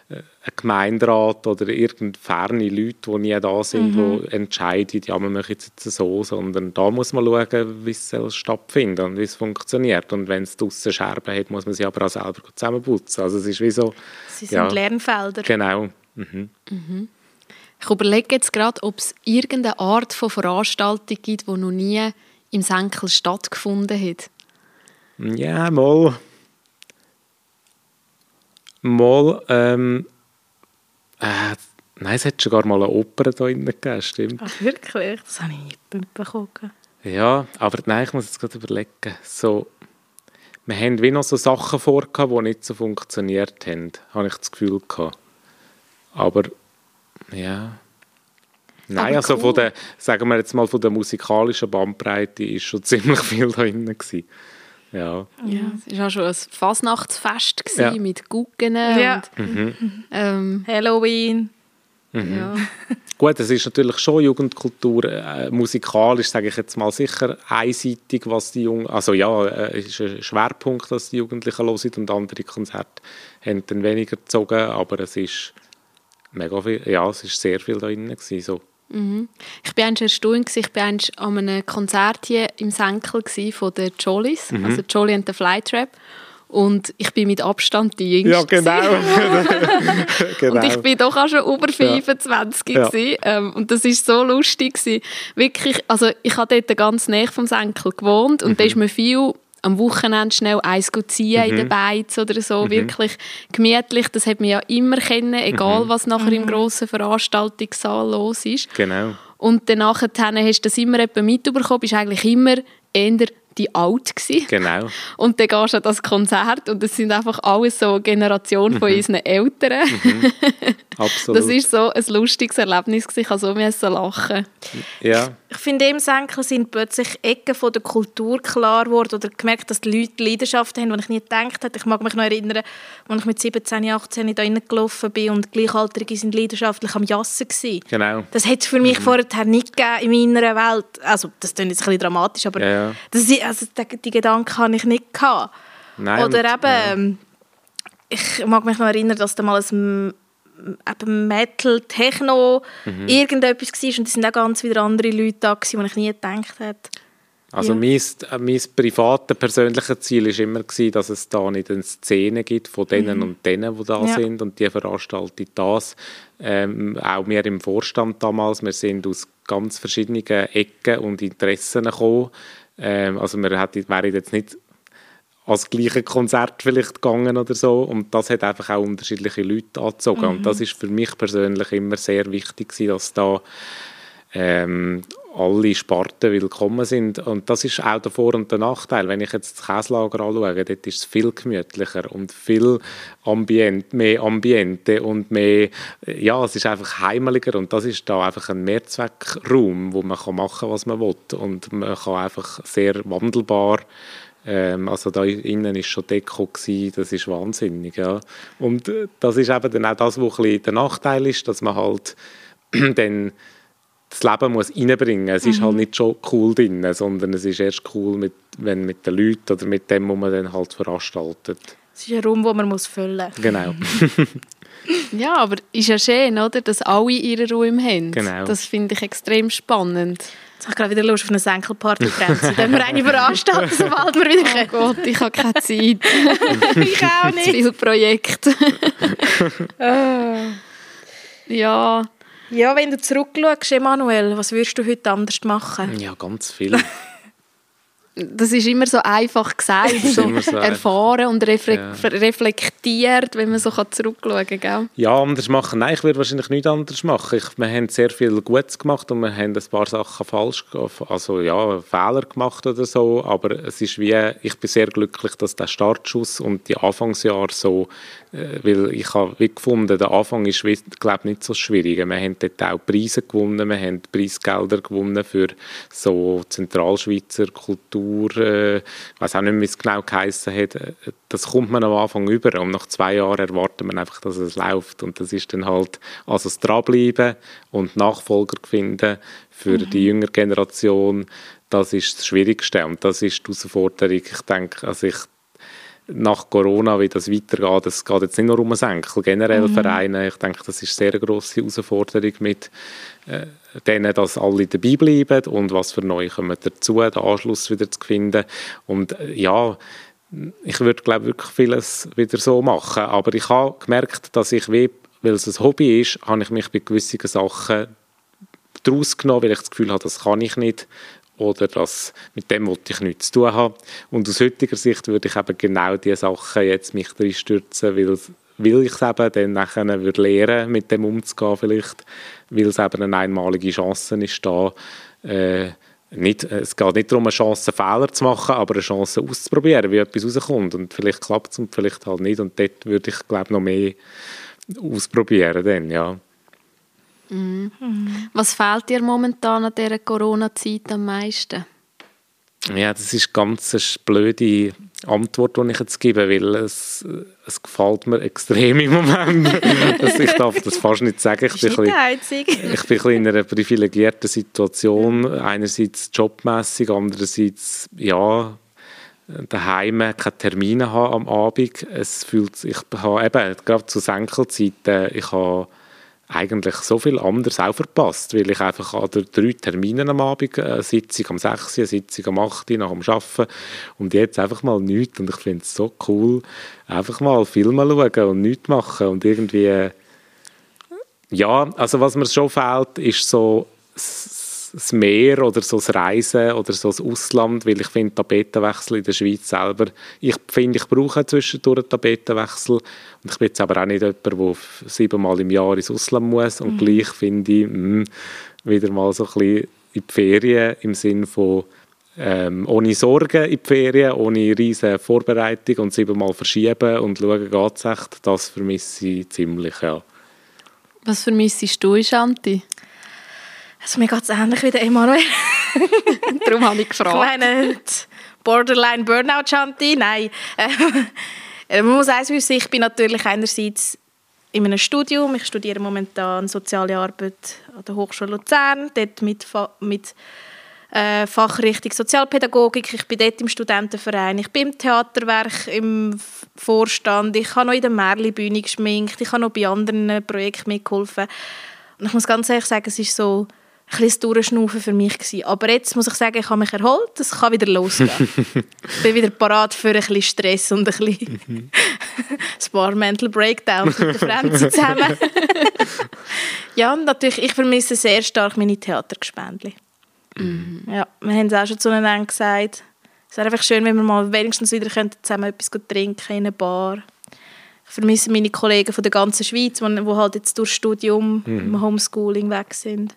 äh, ein Gemeinderat oder irgend ferne Leute, die nie da sind, die entscheiden, ja, wir machen jetzt so, sondern da muss man schauen, wie es soll stattfinden und wie es funktioniert. Und wenn es draussen Scherben hat, muss man sie aber auch selber zusammenputzen. Also es ist wie so... Sie sind ja, Lernfelder. Genau. Mhm. Ich überlege jetzt gerade, ob es irgendeine Art von Veranstaltung gibt, die noch nie im Senkel stattgefunden hat? Ja, mal. Mal, ähm, äh, nein, es hat sogar mal eine Oper da drin gegeben, stimmt. Ach, wirklich? Das habe ich nicht mitbekommen. Ja, aber nein, ich muss jetzt gerade überlegen. So, wir haben wie noch so Sachen vor, die nicht so funktioniert haben, habe ich das Gefühl gehabt. Aber, ja... Nein, Aber also cool. von der, sagen wir jetzt mal, von der musikalischen Bandbreite ist schon ziemlich viel da drin gewesen. Ja. Ja, es war auch schon ein Fasnachtsfest Ja. mit Guggen Ja. und ähm, Halloween. ja. Gut, es ist natürlich schon Jugendkultur, äh, musikalisch sage ich jetzt mal sicher einseitig, was die Jungen, also ja, äh, es ist ein Schwerpunkt, dass die Jugendlichen hören und andere Konzerte haben dann weniger gezogen, aber es ist mega viel, ja, es ist sehr viel da drin gewesen, so. Ich war eigentlich erstaunt, ich war eigentlich an einem Konzert hier im Senkel von den Jollies, Mhm. also Jolly and the Flytrap. Und ich bin mit Abstand die Jüngste. Ja, genau. genau. Und ich bin doch auch schon über 25 Ja. gewesen. Ähm, und das ist so lustig gewesen. Wirklich, also ich habe dort ganz näher vom Senkel gewohnt und da Mhm. ist mir viel am Wochenende schnell eins gut ziehen in den Beiz oder so, Mhm. wirklich gemütlich. Das hat man ja immer kennen, egal Mhm. was nachher im grossen Veranstaltungssaal los ist. genau. Und dann nachher hast du das immer mitbekommen, bist eigentlich immer eher die Alt gewesen. Genau. Und dann gehst du an das Konzert und das sind einfach alles so Generationen von unseren Eltern. Absolut. Das ist so ein lustiges Erlebnis gewesen. Ich habe so müssen lachen. ja. Ich finde, im Senkel sind plötzlich Ecken von der Kultur klar geworden oder gemerkt, dass die Leute Leidenschaft haben, die ich nie gedacht hätte. Ich mag mich noch erinnern, als ich mit 17, 18 da reingelaufen bin und Gleichaltrige sind leidenschaftlich am Jassen gewesen. Genau. Das hat es für mich vorher nicht gegeben in meiner Welt. Also, das klingt jetzt ein bisschen dramatisch, aber Ja, ja. Das, also, die, die Gedanken hatte ich nicht. Gehabt. Nein, Oder eben, ähm, ich mag mich noch erinnern, dass da mal ein eben Metal, Techno, Mhm. irgendetwas war und es sind auch ganz wieder andere Leute da gewesen, die ich nie gedacht hätte. Also Ja. mein, mein privates, persönliches Ziel war immer, gewesen, dass es da nicht eine Szene gibt von denen und denen, die da Ja. sind und die veranstalten das. Ähm, auch wir im Vorstand damals, wir sind aus ganz verschiedenen Ecken und Interessen gekommen. Ähm, also wir hätten, wären jetzt nicht als gleiche Konzert vielleicht gegangen oder so. Und das hat einfach auch unterschiedliche Leute angezogen. Und das ist für mich persönlich immer sehr wichtig gewesen, dass da ähm, alle Sparten willkommen sind. Und das ist auch der Vor- und der Nachteil. Wenn ich jetzt das Käslager anschaue, dort ist es viel gemütlicher und viel Ambient, mehr Ambiente und mehr, ja, es ist einfach heimeliger. Und das ist da einfach ein Mehrzweckraum, wo man kann machen was man will. Und man kann einfach sehr wandelbar ähm, also da innen ist schon Deko gewesen, das ist wahnsinnig, ja. Und äh, das ist eben dann auch das, bisschen der Nachteil ist, dass man halt dann das Leben muss reinbringen. Es ist halt nicht schon cool drin, sondern es ist erst cool, mit, wenn mit den Leuten oder mit dem, was man dann halt veranstaltet. Es ist ein Raum, den man muss füllen muss. Genau. Ja, aber ist ja schön, oder? dass alle ihre Ruhe haben. Genau. Das finde ich extrem spannend. Jetzt habe ich gerade wieder Lust auf eine Senkelparty-Bremse. Dann wir eine veranstalten, sobald wir wieder Oh können. Gott, ich habe keine Zeit. Ich auch Zu nicht. viele Projekte. ja, Ja, wenn du zurückschaust, Emanuel, was würdest du heute anders machen? Ja, ganz viel. Das ist immer so einfach gesagt, so erfahren und refle Ja. reflektiert, wenn man so zurückschauen kann. gell? Ja, anders machen. Nein, ich würde wahrscheinlich nichts anderes machen. Ich, wir haben sehr viel Gutes gemacht und wir haben ein paar Sachen falsch, also ja, Fehler gemacht oder so. Aber es ist wie, ich bin sehr glücklich, dass der Startschuss und die Anfangsjahre so, äh, weil ich habe wie gefunden, der Anfang ist, glaube nicht so schwierig. Wir haben dort auch Preise gewonnen, wir haben Preisgelder gewonnen für so Zentralschweizer Kultur, äh, ich weiß auch nicht mehr, wie es genau geheissen hat. Äh, Das kommt man am Anfang über und nach zwei Jahren erwartet man einfach, dass es läuft und das ist dann halt, also das Dranbleiben und Nachfolger finden für die jüngere Generation, das ist das Schwierigste und das ist die Herausforderung. Ich denke, also ich nach Corona, wie das weitergeht, es geht jetzt nicht nur um einen Senkel, generell Vereine, ich denke, das ist eine sehr grosse Herausforderung mit äh, denen, dass alle dabei bleiben und was für neue kommen dazu, den Anschluss wieder zu finden und äh, ja, ich würde glaube wirklich vieles wieder so machen, aber ich habe gemerkt, dass ich, weil es ein Hobby ist, habe ich mich bei gewissen Sachen daraus genommen, weil ich das Gefühl habe, das kann ich nicht oder das, mit dem wollte ich nichts zu tun haben. Und aus heutiger Sicht würde ich eben genau diese Sachen jetzt mich reinstürzen, weil, weil ich es eben dann nachher würde lernen, mit dem umzugehen vielleicht, weil es eben eine einmalige Chance ist da, äh, nicht, es geht nicht darum, eine Chance, Fehler zu machen, aber eine Chance auszuprobieren, wie etwas rauskommt. Und vielleicht klappt es und vielleicht halt nicht. Und dort würde ich, glaube noch mehr ausprobieren. Dann, ja. Mhm. Was fehlt dir momentan an dieser Corona-Zeit am meisten? Ja, das ist ganz eine blöde Antwort, die ich jetzt gebe, weil es, es gefällt mir extrem im Moment. also ich darf das fast nicht sagen. Ich bin, nicht bisschen, ich bin in einer privilegierten Situation. Einerseits jobmässig, andererseits ja daheim keine Termine haben am Abend. Es fühlt, ich habe eben gerade zu Senkelzeiten, ich habe eigentlich so viel anderes auch verpasst, weil ich einfach an drei Terminen am Abend, eine Sitzung am 6., eine Sitzung am 8., nach dem Arbeiten und jetzt einfach mal nichts und ich finde es so cool, einfach mal Filme schauen und nichts machen und irgendwie ja, also was mir schon fehlt, ist so das Meer oder so das Reisen oder so das Ausland, weil ich finde Tapetenwechsel in der Schweiz selber, ich finde, ich brauche zwischendurch einen Tapetenwechsel und ich bin jetzt aber auch nicht jemand, der siebenmal im Jahr ins Ausland muss und mhm. gleich finde ich, mh, hm, wieder mal so ein bisschen in die Ferien im Sinne von ähm, ohne Sorgen in die Ferien, ohne riesige Vorbereitung und siebenmal verschieben und schauen, geht es echt, das vermisse ich ziemlich, ja. Was vermissest du, Shanti? Also mir geht es ähnlich wie der Emanuel. Darum habe ich gefragt. Ich meine, Borderline Burnout Shanti, nein. Äh, man muss eins wissen, ich bin natürlich einerseits in einem Studium, ich studiere momentan Soziale Arbeit an der Hochschule Luzern, dort mit, mit äh, Fachrichtung Sozialpädagogik, ich bin dort im Studentenverein, ich bin im Theaterwerk im Vorstand, ich habe noch in der Märli-Bühne geschminkt, ich habe noch bei anderen Projekten mitgeholfen. Und ich muss ganz ehrlich sagen, es ist so ein bisschen Durchschnaufen für mich gewesen. Aber jetzt muss ich sagen, ich habe mich erholt, es kann wieder losgehen. ich bin wieder parat für ein bisschen Stress und ein bisschen ein paar Mental Breakdowns mit den Freunden zusammen. ja, und natürlich, ich vermisse sehr stark meine Theatergespendli. Mhm. Ja, wir haben es auch schon zueinander gesagt. Es wäre einfach schön, wenn wir mal wenigstens wieder zusammen etwas trinken in einer Bar. Ich vermisse meine Kollegen von der ganzen Schweiz, die halt jetzt durch Studium, mhm. Homeschooling weg sind.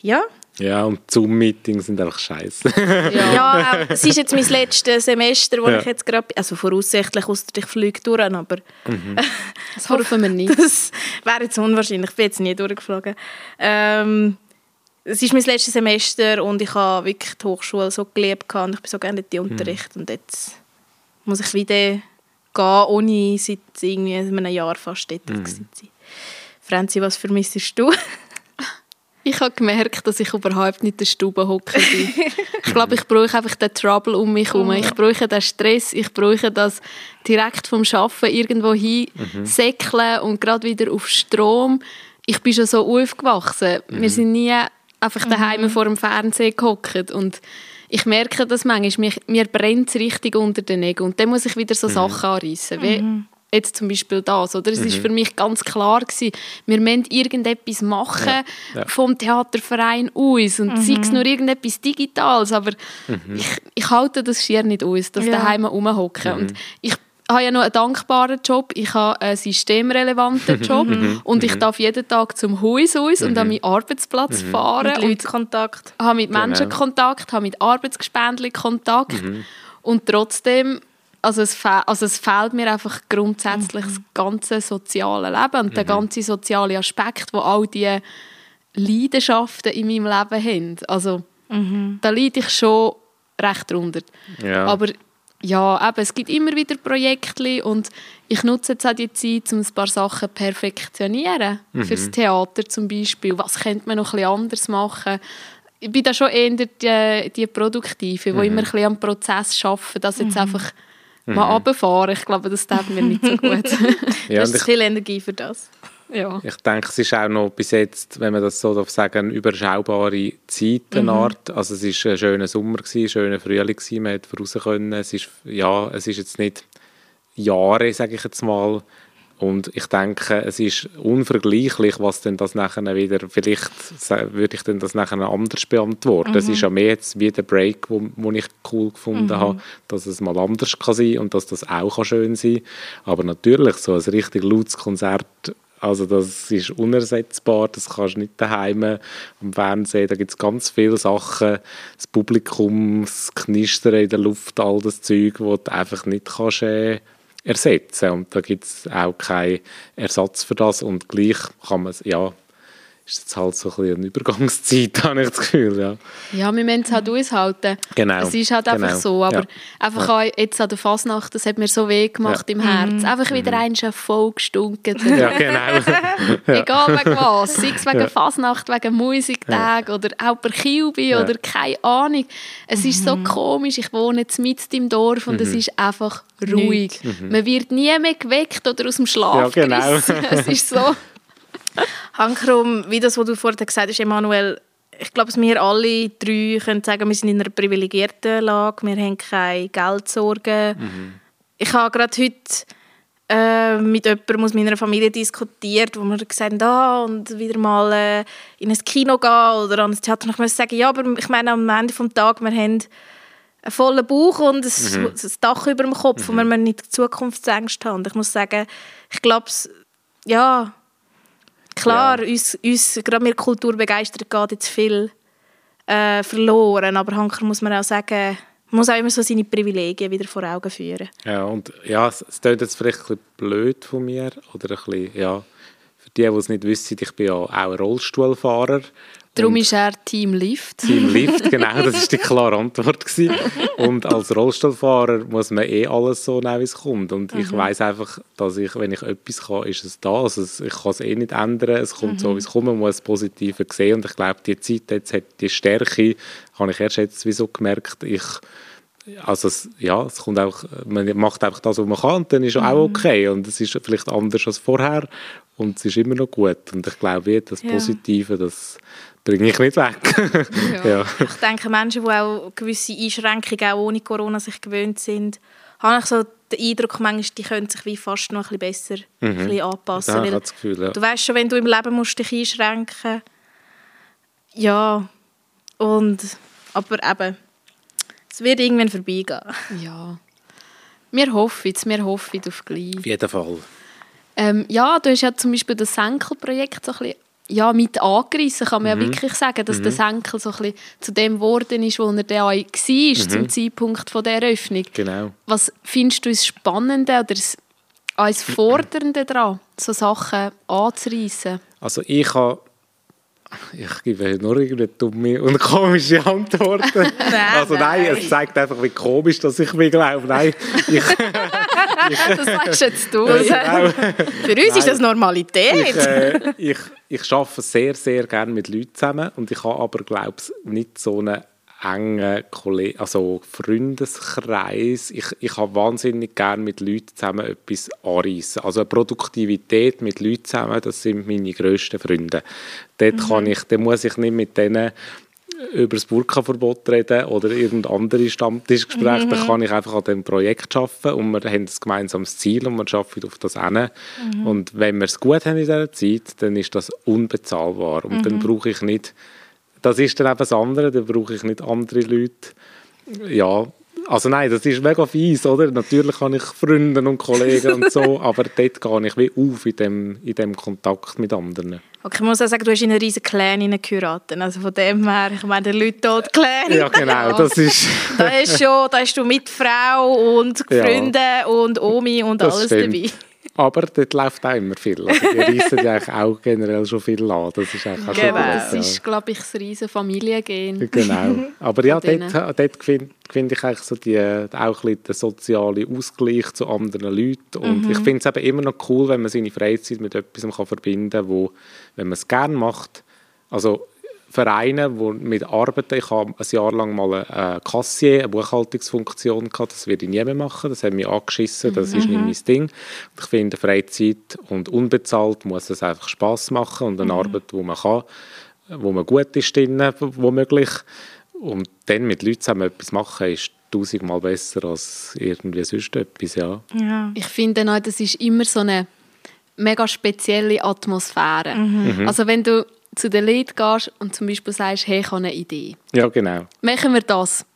Ja. Ja, und Zoom-Meetings sind einfach scheiße. ja, ja es ist jetzt mein letztes Semester, wo ja. ich jetzt gerade, also voraussichtlich, außer ich fliege durch, aber mhm. das hoffen wir nicht. Das wäre jetzt unwahrscheinlich, ich bin jetzt nie durchgeflogen. Ähm, es ist mein letztes Semester und ich habe wirklich die Hochschule so geliebt und ich bin so gerne in die Unterricht mhm. und jetzt muss ich wieder gehen, ohne seit irgendwie einem Jahr fast dort mhm. zu sein. Franzi, was vermissest du? Ich habe gemerkt, dass ich überhaupt nicht in der Stube hocke. ich glaube, ich brauche einfach den Trouble um mich herum. Ich brauche den Stress. Ich brauche das direkt vom Arbeiten irgendwo hin mhm. säckeln und gerade wieder auf Strom. Ich bin schon so aufgewachsen. Mhm. Wir sind nie einfach daheim mhm. vor dem Fernseher gehockt und ich merke das manchmal, mir, mir brennt es richtig unter den Nägeln und dann muss ich wieder so mhm. Sachen anreissen. Mhm jetzt zum Beispiel das. Oder? Es mhm. ist für mich ganz klar gewesen, wir müssen irgendetwas machen ja. Ja. vom Theaterverein aus und mhm. sei es nur irgendetwas Digitales, aber mhm. ich, ich halte das schier nicht aus, dass ja. daheim rumhocken. Mhm. Und ich habe ja noch einen dankbaren Job, ich habe einen systemrelevanten Job mhm. und ich mhm. darf jeden Tag zum Haus aus und an meinen Arbeitsplatz fahren. Mit Leuten Kontakt. Habe mit Menschen genau. Kontakt, habe mit Arbeitsgespendli Kontakt und trotzdem also es, also es fehlt mir einfach grundsätzlich mhm. das ganze soziale Leben und mhm. der ganze soziale Aspekt, wo all die Leidenschaften in meinem Leben haben. Also mhm. da leide ich schon recht drunter. Ja. Aber ja, eben, es gibt immer wieder Projekte und ich nutze jetzt auch die Zeit, um ein paar Sachen zu perfektionieren. Mhm. Fürs Theater zum Beispiel. Was könnte man noch ein bisschen anders machen? Ich bin da schon eher die, die Produktive, die mhm. immer ein bisschen am Prozess arbeiten, dass jetzt mhm. einfach mal mhm. runterfahren. Ich glaube, das tut mir nicht so gut. ja, du hast viel Energie für das. Ja. Ich denke, es ist auch noch bis jetzt, wenn man das so darf sagen, überschaubare Zeitenart. Mhm. Also es war ein schöner Sommer, gewesen, ein schöner Frühling, gewesen, man konnte raus können. Es ist, ja, es ist jetzt nicht Jahre, sage ich jetzt mal, Und ich denke, es ist unvergleichlich, was denn das nachher wieder, vielleicht würde ich denn das nachher anders beantworten. Es mhm. ist ja mehr jetzt wie der Break, wo, wo ich cool gefunden mhm. habe, dass es mal anders kann sein und dass das auch schön sein kann. Aber natürlich, so ein richtig lautes Konzert also das ist unersetzbar, das kannst du nicht daheim am Fernsehen, da gibt es ganz viele Sachen, das Publikum, das Knistern in der Luft, all das Zeug, das du einfach nicht kannst äh, ersetzen. Und da gibt es auch keinen Ersatz für das. Und gleich kann man es, ja, ist jetzt halt so ein bisschen eine Übergangszeit, habe ich das Gefühl, ja. Ja, wir müssen es halt aushalten. Genau. Es ist halt einfach genau. so, aber ja. einfach ja. jetzt an der Fasnacht, das hat mir so weh gemacht ja. im Herz. Mhm. Einfach wieder mhm. ein voll gestunken. Ja, genau. Egal wegen was, sei es wegen Fasnacht, wegen Musiktag oder auch per Kilby oder keine Ahnung. Es ist so mhm. komisch, ich wohne jetzt mit im Dorf und mhm. es ist einfach ruhig. Mhm. Man wird nie mehr geweckt oder aus dem Schlaf ja, genau. Es ist so... Hankrum, wie das, was du vorhin gesagt hast, Emanuel, ich glaube, wir alle drei können sagen, wir sind in einer privilegierten Lage, wir haben keine Geldsorgen. Mhm. Ich habe gerade heute äh, mit jemandem aus meiner Familie diskutiert, wo wir gesagt haben, ah, und wieder mal äh, in ein Kino gehen oder an ein Theater. ich muss sagen, ja, aber ich meine, am Ende des Tages, wir haben einen vollen Bauch und ein, mhm. ein Dach über dem Kopf mhm. und wir nicht Zukunftsängste haben. Und ich muss sagen, ich glaube, ja, Klar, ja. uns, uns gerade mir kulturbegeistert geht jetzt viel äh, verloren, aber Hanker muss man auch sagen, man muss auch immer so seine Privilegien wieder vor Augen führen. Ja, und ja, es, es klingt jetzt vielleicht ein bisschen blöd von mir, oder ein bisschen, ja, für die, die es nicht wissen, ich bin ja auch Rollstuhlfahrer Darum ist er Team Lift. Team Lift, genau, das war die klare Antwort. Gewesen. Und als Rollstuhlfahrer muss man eh alles so nehmen, wie es kommt. Und ich mhm. weiß einfach, dass ich, wenn ich etwas kann, ist es das. Also ich kann es eh nicht ändern. Es kommt mhm. so, wie es kommt. Man muss das Positive sehen. Und ich glaube, die Zeit jetzt hat die Stärke, habe ich erst jetzt wieso gemerkt, ich also es, ja, es kommt auch, man macht einfach das, was man kann und dann ist es mhm. auch okay und es ist vielleicht anders als vorher und es ist immer noch gut und ich glaube, das Positive, das bringe ich nicht weg. ja. ja. Ich denke, Menschen, die auch gewisse Einschränkungen auch ohne Corona sich gewöhnt sind, habe ich so den Eindruck, manchmal, die können sich wie fast noch ein bisschen besser mhm. ein bisschen anpassen. Ja, ich das Gefühl, ja. Du weißt schon, wenn du im Leben musst dich einschränken Ja, und, aber eben, es wird irgendwann vorbeigehen. Ja, wir hoffen es, wir hoffen auf gleich. Auf jeden Fall. Ähm, ja, du hast ja zum Beispiel das Senkelprojekt so ein bisschen ja, mit angerissen, kann man mhm. ja wirklich sagen, dass mhm. der Senkel so ein bisschen zu dem geworden ist, wo er dann auch war, mhm. zum Zeitpunkt von der Eröffnung. Genau. Was findest du das Spannende oder das als Fordernde daran, so Sachen anzureissen? Also ich habe ich gebe nur irgendwie dumme und komische Antworten. nein, also nein, nein, es zeigt einfach, wie komisch dass ich mir glaube. Nein, ich, das sagst jetzt du. Genau. Für uns nein, ist das Normalität. Ich, äh, ich, ich arbeite sehr, sehr gerne mit Leuten zusammen und ich habe aber, glaube ich, nicht so eine engen Kollegen, also Freundeskreis. Ich, ich habe wahnsinnig gerne mit Leuten zusammen etwas anreissen. Also Produktivität mit Leuten zusammen, das sind meine grössten Freunde. Dort mhm. kann ich, dann muss ich nicht mit denen über das Burka-Verbot reden oder irgendein anderes Stammtischgespräch, mhm. dann kann ich einfach an dem Projekt arbeiten und wir haben ein gemeinsames Ziel und wir arbeiten auf das hin. Mhm. Und wenn wir es gut haben in dieser Zeit, dann ist das unbezahlbar und mhm. dann brauche ich nicht das ist dann eben das andere, da brauche ich nicht andere Leute. Ja, also nein, das ist mega fies, oder? Natürlich habe ich Freunde und Kollegen und so, aber dort gehe ich wie auf in dem, in dem Kontakt mit anderen. Okay, ich muss auch sagen, du hast in einen riesen Clan geheiratet. Also von dem her, ich meine, der Leute dort Clan. Ja, genau, das ist... da, hast schon, da hast du mit Frau und Freunde ja, und Omi und alles stimmt. dabei. Aber dort läuft auch immer viel. Also die reissen ja auch generell schon viel an. Das ist eigentlich auch genau. Das ist, glaube ich, das riesen Familiengehen. Genau. Aber ja, dort, dort finde find ich eigentlich so die, auch ein den sozialen Ausgleich zu anderen Leuten. Und mhm. ich finde es eben immer noch cool, wenn man seine Freizeit mit etwas kann verbinden kann, wo, wenn man es gerne macht, also Vereine, die mit arbeiten. Ich habe ein Jahr lang mal eine Kassier, eine Buchhaltungsfunktion gehabt. Das werde ich nie mehr machen. Das hat mich angeschissen. Das mhm. ist nicht mhm. mein Ding. Ich finde, Freizeit und unbezahlt muss es einfach Spaß machen und eine mhm. Arbeit, wo man kann, wo man gut ist drin, womöglich. Und dann mit Leuten zusammen etwas machen, ist tausendmal besser als irgendwie sonst etwas, ja. ja. Ich finde auch, das ist immer so eine mega spezielle Atmosphäre. Mhm. Also wenn du zu den Leuten gehst und zum Beispiel sagst, hey, ich habe eine Idee. Ja, genau. Machen wir das.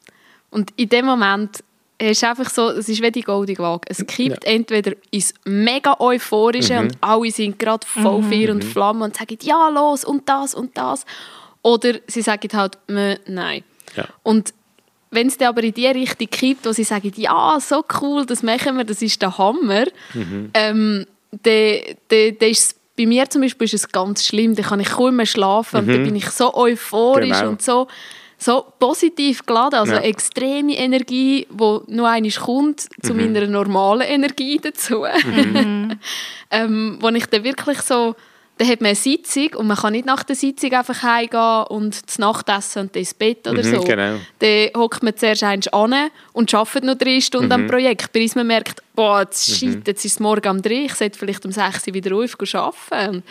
Und in dem Moment ist einfach so, es ist wie die goldige Waage. Es kippt entweder ins mega Euphorische und alle sind gerade voll Feuer und Flamme und sagen, ja, los und das und das. Oder sie sagen halt, «Mö, nein. Ja. Und wenn es dann aber in die Richtung kippt, wo sie sagen, ja, so cool, das machen wir, das ist der Hammer, ähm, dann, dann, dann ist es bei mir zum Beispiel ist es ganz schlimm, dann kann ich kaum mehr schlafen und dann bin ich so euphorisch Genau. und so, so positiv geladen, also Ja. extreme Energie, wo nur einmal kommt zu meiner normalen Energie dazu. ähm, wo ich dann wirklich so, dann hat man eine Sitzung und man kann nicht nach der Sitzung einfach heimgehen und zu Nacht essen und ins Bett oder Mhm, so. genau. Dann hockt man zuerst einmal an und arbeitet noch drei Stunden Mhm. am Projekt, bis man merkt, boah, jetzt, shit, jetzt ist es morgen um drei, ich sollte vielleicht um sechs Uhr wieder arbeiten. Und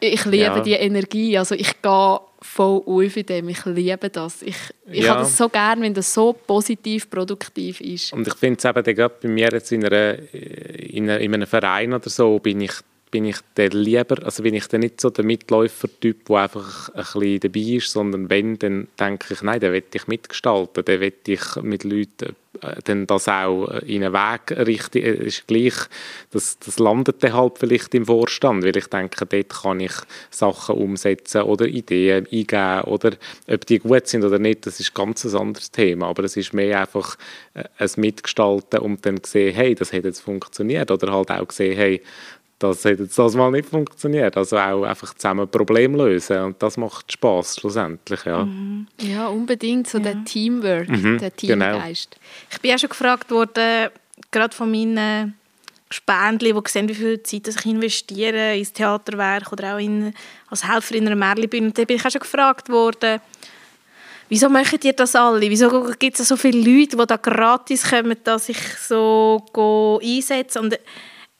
Ich liebe Ja. die Energie, also ich gehe voll auf in dem, ich liebe das. Ich, ich Ja. habe das so gern, wenn das so positiv, produktiv ist. Und ich finde es eben gerade bei mir jetzt in, einer, in, einer, in einem Verein oder so, bin ich, bin ich dann lieber, also bin ich dann nicht so der Mitläufer-Typ, der einfach ein bisschen dabei ist, sondern wenn, dann denke ich, nein, dann will ich mitgestalten, dann will ich mit Leuten äh, dann das auch in einen Weg richten, Äh, ist gleich, das, das landet dann halt vielleicht im Vorstand, weil ich denke, dort kann ich Sachen umsetzen oder Ideen eingeben oder ob die gut sind oder nicht, das ist ganz ein anderes Thema, aber es ist mehr einfach äh, ein Mitgestalten und dann sehen, hey, das hat jetzt funktioniert oder halt auch gesehen, hey, das hat jetzt das mal nicht funktioniert. Also auch einfach zusammen Probleme lösen und das macht Spaß schlussendlich, ja. Ja, unbedingt, so der Teamwork, Mhm, der genau. Teamgeist. Ich bin auch schon gefragt worden, gerade von meinen Spendli, die sehen, wie viel Zeit dass ich investiere ins Theaterwerk oder auch in, als Helferin in einer Märchenbühne. Und da bin ich auch schon gefragt worden, wieso machen ihr das alle? Wieso gibt es so viele Leute, die da gratis kommen, dass ich so go einsetze? Und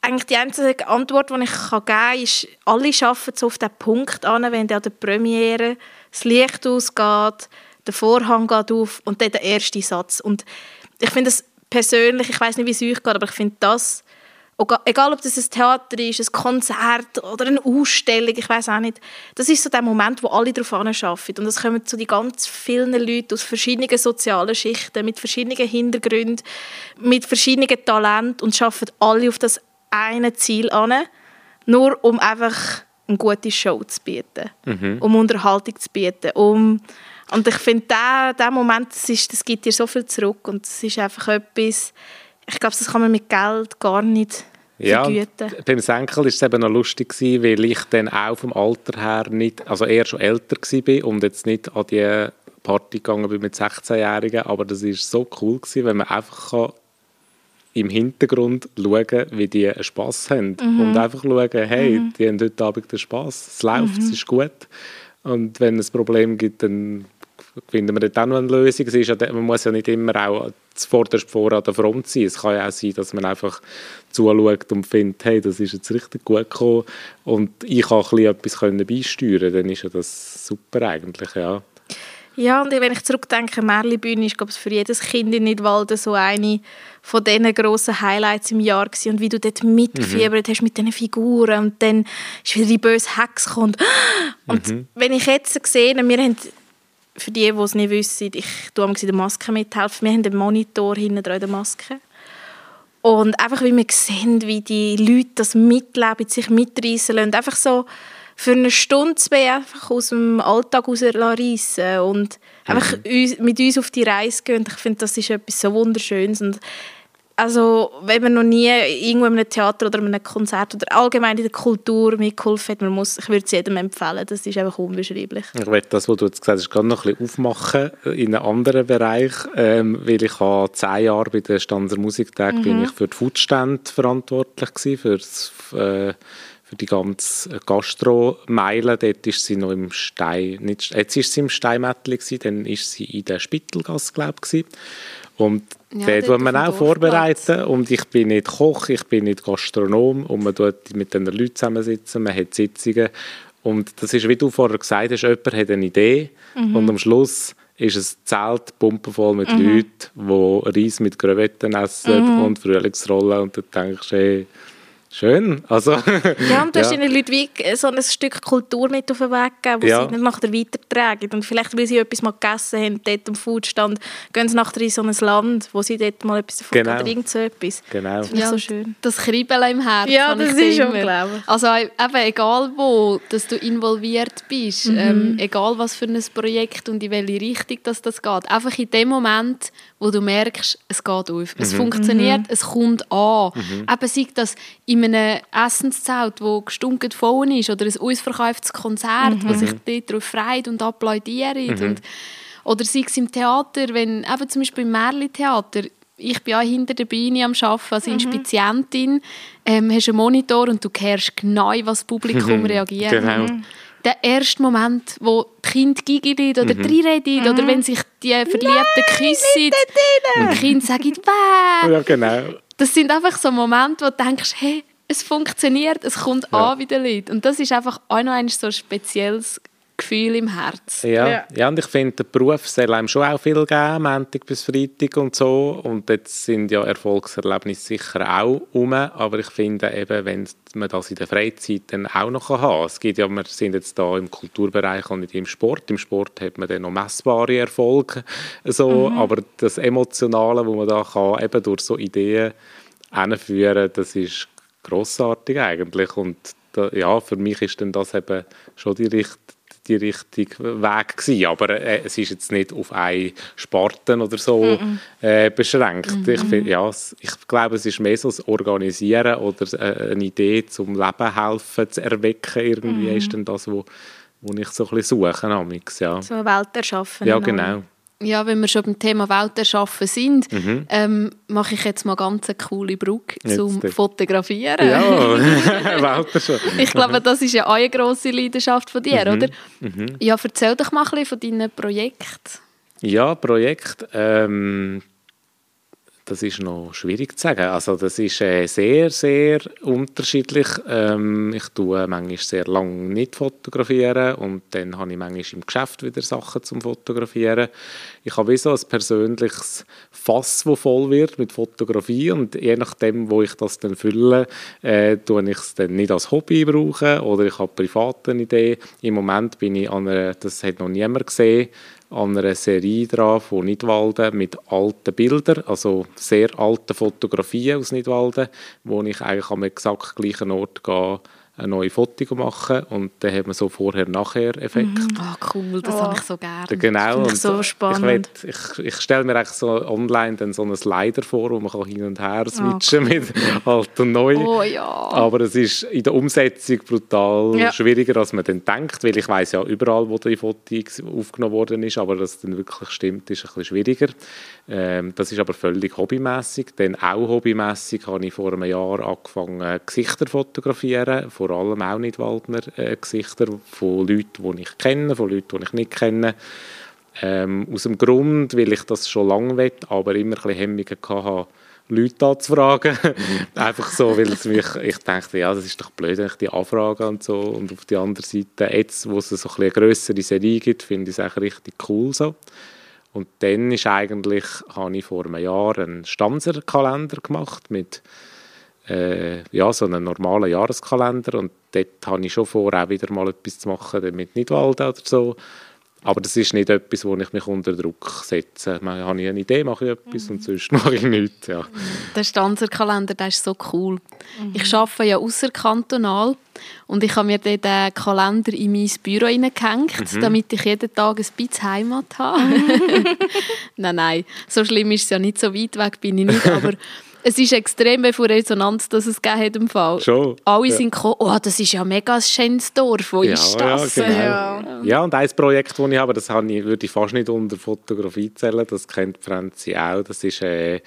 eigentlich die einzige Antwort, die ich geben kann, ist, alle arbeiten so auf den Punkt an, wenn an der Premiere das Licht ausgeht, der Vorhang geht auf und dann der erste Satz. Und ich finde das persönlich, ich weiß nicht, wie es euch geht, aber ich finde das, egal ob das ein Theater ist, ein Konzert oder eine Ausstellung, ich weiß auch nicht, das ist so der Moment, wo alle darauf arbeiten. Und es kommen so die ganz vielen Leute aus verschiedenen sozialen Schichten, mit verschiedenen Hintergründen, mit verschiedenen Talenten und arbeiten alle auf das eine Ziel an, nur um einfach eine gute Show zu bieten, um Unterhaltung zu bieten, um und ich finde, der, der Moment, das, ist, das gibt dir so viel zurück und es ist einfach etwas, ich glaube, das kann man mit Geld gar nicht Ja, vergüten. beim Senkel war es eben noch lustig, gewesen, weil ich dann auch vom Alter her nicht, also eher schon älter war und jetzt nicht an die Party gegangen bin mit 16-Jährigen, aber das war so cool, gewesen, wenn man einfach kann im Hintergrund schauen wie die einen Spass haben. Und einfach schauen, hey, die haben heute Abend den Spass, es läuft, es ist gut. Und wenn es ein Problem gibt, dann finden wir dort auch noch eine Lösung. Man muss ja nicht immer auch zuvorderst vor an der Front sein. Es kann ja auch sein, dass man einfach zuschaut und findet, hey, das ist jetzt richtig gut gekommen. Und ich kann ein bisschen etwas können beisteuern, dann ist ja das super eigentlich, ja. Ja, und wenn ich zurückdenke, Märchenbühne ist glaube ich, für jedes Kind in Nidwalden so eine von diesen grossen Highlights im Jahr gewesen. Und wie du dort mitgefiebert hast mit diesen Figuren und dann ist wieder die böse Hex gekommen. Und wenn ich jetzt sehe, wir haben, für die, die es nicht wissen, ich tue in der Maske mithelfen, wir haben einen Monitor hinten dran der Maske. Und einfach, wie wir sehen, wie die Leute das mitleben, sich mitreißen lassen. Einfach so für eine Stunde zwei einfach aus dem Alltag rausreißen und einfach uns, mit uns auf die Reise gehen. Und ich finde, das ist etwas so Wunderschönes. Und also, wenn man noch nie irgendwo in einem Theater oder in einem Konzert oder allgemein in der Kultur mitgeholfen hat, man muss, ich würde es jedem empfehlen. Das ist einfach unbeschreiblich. Ich werde das, was du jetzt gesagt hast, gerade noch ein bisschen aufmachen in einem anderen Bereich, ähm, weil ich habe zehn Jahre bei der Stanzer Musiktag bin ich für die Foodstände verantwortlich gewesen, für, das, äh, für die ganze Gastro-Meile. Dort ist sie noch im Stein, nicht, jetzt ist sie im Steinmättli gewesen, dann ist sie in der Spittelgasse, glaube ich. Und Ja, wir auf dem auch vorbereiten. Und ich bin nicht Koch, ich bin nicht Gastronom. Und man tut mit den Leuten zusammensitzen, man hat Sitzungen. Und das ist, wie du vorher gesagt hast, jemand hat eine Idee. Und am Schluss ist es Zelt pumpenvoll mit Leuten, die Reis mit Krevetten essen und Frühlingsrollen. Und dann denkst du, hey, Schön. Also, ja, und du hast ja. den Leuten wie so ein Stück Kultur mit auf den Weg gegeben, die ja. sie nicht nachher weitertragen. Und vielleicht, weil sie etwas mal gegessen haben, dort am Foodstand, gehen sie nachher in so ein Land, wo sie dort mal etwas davon genau. oder irgend so etwas. Genau. Das finde ja, so schön. Das Kribbeln im Herzen. Ja, das ist unglaublich. Also eben, egal wo, dass du involviert bist, mhm. ähm, egal was für ein Projekt und in welche Richtung das, das geht, einfach in dem Moment, wo du merkst, es geht auf, es mhm. funktioniert, mhm. es kommt an. Mhm. Eben sei das in einem Essenszelt, wo gestunken voll ist, oder ein ausverkauftes Konzert, mhm. wo sich dort darauf freut und applaudiert. Mhm. Und, oder sei es im Theater, wenn eben zum Beispiel im Märli-Theater, ich bin auch hinter der Beine am Arbeiten als mhm. Inspizientin, ähm, hast einen Monitor und du hörst genau, was das Publikum reagiert. Genau. Der erste Moment, wo die Kinder giggeln oder mhm. reinreden mhm. oder wenn sich die Verliebten küssen und die Kinder sagen «Bäh!» Ja, genau. Das sind einfach so Momente, wo du denkst «Hey, es funktioniert, es kommt ja. an wie der Leute». Und das ist einfach auch noch ein so spezielles Gefühl im Herzen. Ja, ja. ja und ich finde, der Beruf soll einem schon auch viel geben, Montag bis Freitag und so. Und jetzt sind ja Erfolgserlebnisse sicher auch um. Aber ich finde eben, wenn man das in der Freizeit dann auch noch haben kann. Es gibt ja, wir sind jetzt da im Kulturbereich und nicht im Sport. Im Sport hat man dann noch messbare Erfolge. So, mhm. Aber das Emotionale, wo man da kann, eben durch so Ideen hinführen, das ist grossartig eigentlich. Und da, ja, für mich ist dann das eben schon die Richtung die richtige Weg gewesen. Aber äh, es ist jetzt nicht auf einen Sparten oder so mm -mm. Äh, beschränkt. Mm ich, find, ja, ich glaube, es ist mehr so das Organisieren oder äh, eine Idee zum Leben helfen zu erwecken. Irgendwie ist dann das, wo, wo ich so ein bisschen suche. Amix, ja. So eine Welt erschaffen. Ja, genau ja, wenn wir schon beim Thema Welt erschaffen sind, mhm. ähm, mache ich jetzt mal ganz eine coole Brücke zum jetzt. Fotografieren. Ja, Welt erschaffen. ich glaube, das ist ja auch eine grosse Leidenschaft von dir, mhm. oder? Mhm. Ja, erzähl doch mal ein bisschen von deinen Projekten. Ja, Projekt. Ähm, das ist noch schwierig zu sagen. Also das ist äh, sehr, sehr unterschiedlich. Ähm, ich tue manchmal sehr lange nicht fotografieren und dann habe ich manchmal im Geschäft wieder Sachen zum Fotografieren. Ich habe wie so ein persönliches Fass, das voll wird mit Fotografie und je nachdem, wo ich das dann fülle, äh, tue ich es dann nicht als Hobby brauchen oder ich habe private Idee. Im Moment bin ich an einer, das hat noch niemand gesehen, an einer Serie dran von Nidwalden mit alten Bildern, also sehr alten Fotografien aus Nidwalden, wo ich eigentlich am exakt gleichen Ort gehe eine neue Foto machen und dann hat man so Vorher-Nachher-Effekt. Mhm. Oh, cool, das oh. habe ich so gerne. Genau. Das so spannend. Ich, ich, ich stelle mir eigentlich so online dann so einen Slider vor, wo man kann hin und her oh, switchen oh, cool. mit alt und neu. Oh, ja. Aber es ist in der Umsetzung brutal ja. schwieriger, als man dann denkt, weil ich weiß ja überall, wo die Foto aufgenommen worden ist, aber dass es dann wirklich stimmt, ist ein bisschen schwieriger. Ähm, das ist aber völlig hobbymäßig. Dann auch hobbymäßig habe ich vor einem Jahr angefangen, Gesichter zu fotografieren, vor allem auch nicht Waldner äh, Gesichter von Leuten, die ich kenne, von Leuten, die ich nicht kenne. Ähm, aus dem Grund, weil ich das schon lange will, aber immer ein bisschen Hemmungen hatte, Leute anzufragen. Einfach so, weil es mich, ich dachte, ja, das ist doch blöd, wenn ich die anfrage und so. Und auf der anderen Seite, jetzt, wo es so ein eine grössere Serie gibt, finde ich es auch richtig cool so. Und dann ist eigentlich, habe ich vor einem Jahr einen Stanzerkalender gemacht mit äh, ja, so einen normalen Jahreskalender und dort habe ich schon vor, auch wieder mal etwas zu machen mit Nidwalden oder so. Aber das ist nicht etwas, wo ich mich unter Druck setze. Man, habe ich eine Idee, mache ich etwas mhm. und sonst mache ich nichts. Ja. Der Stanzerkalender, der ist so cool. Mhm. Ich arbeite ja außerkantonal und ich habe mir den Kalender in mein Büro hineingehängt, mhm. damit ich jeden Tag ein bisschen Heimat habe. nein, nein, so schlimm ist es ja nicht, so weit weg bin ich nicht, aber es ist extrem viel Resonanz, dass es gegeben hat im Fall. Schon. Alle ja. sind gekommen, oh, das ist ja ein mega schönes Dorf, wo ja, ist das? Ja, genau. ja. ja, und ein Projekt, das ich habe, das habe ich, würde ich fast nicht unter Fotografie zählen, das kennt Franzi auch, das ist äh, äh,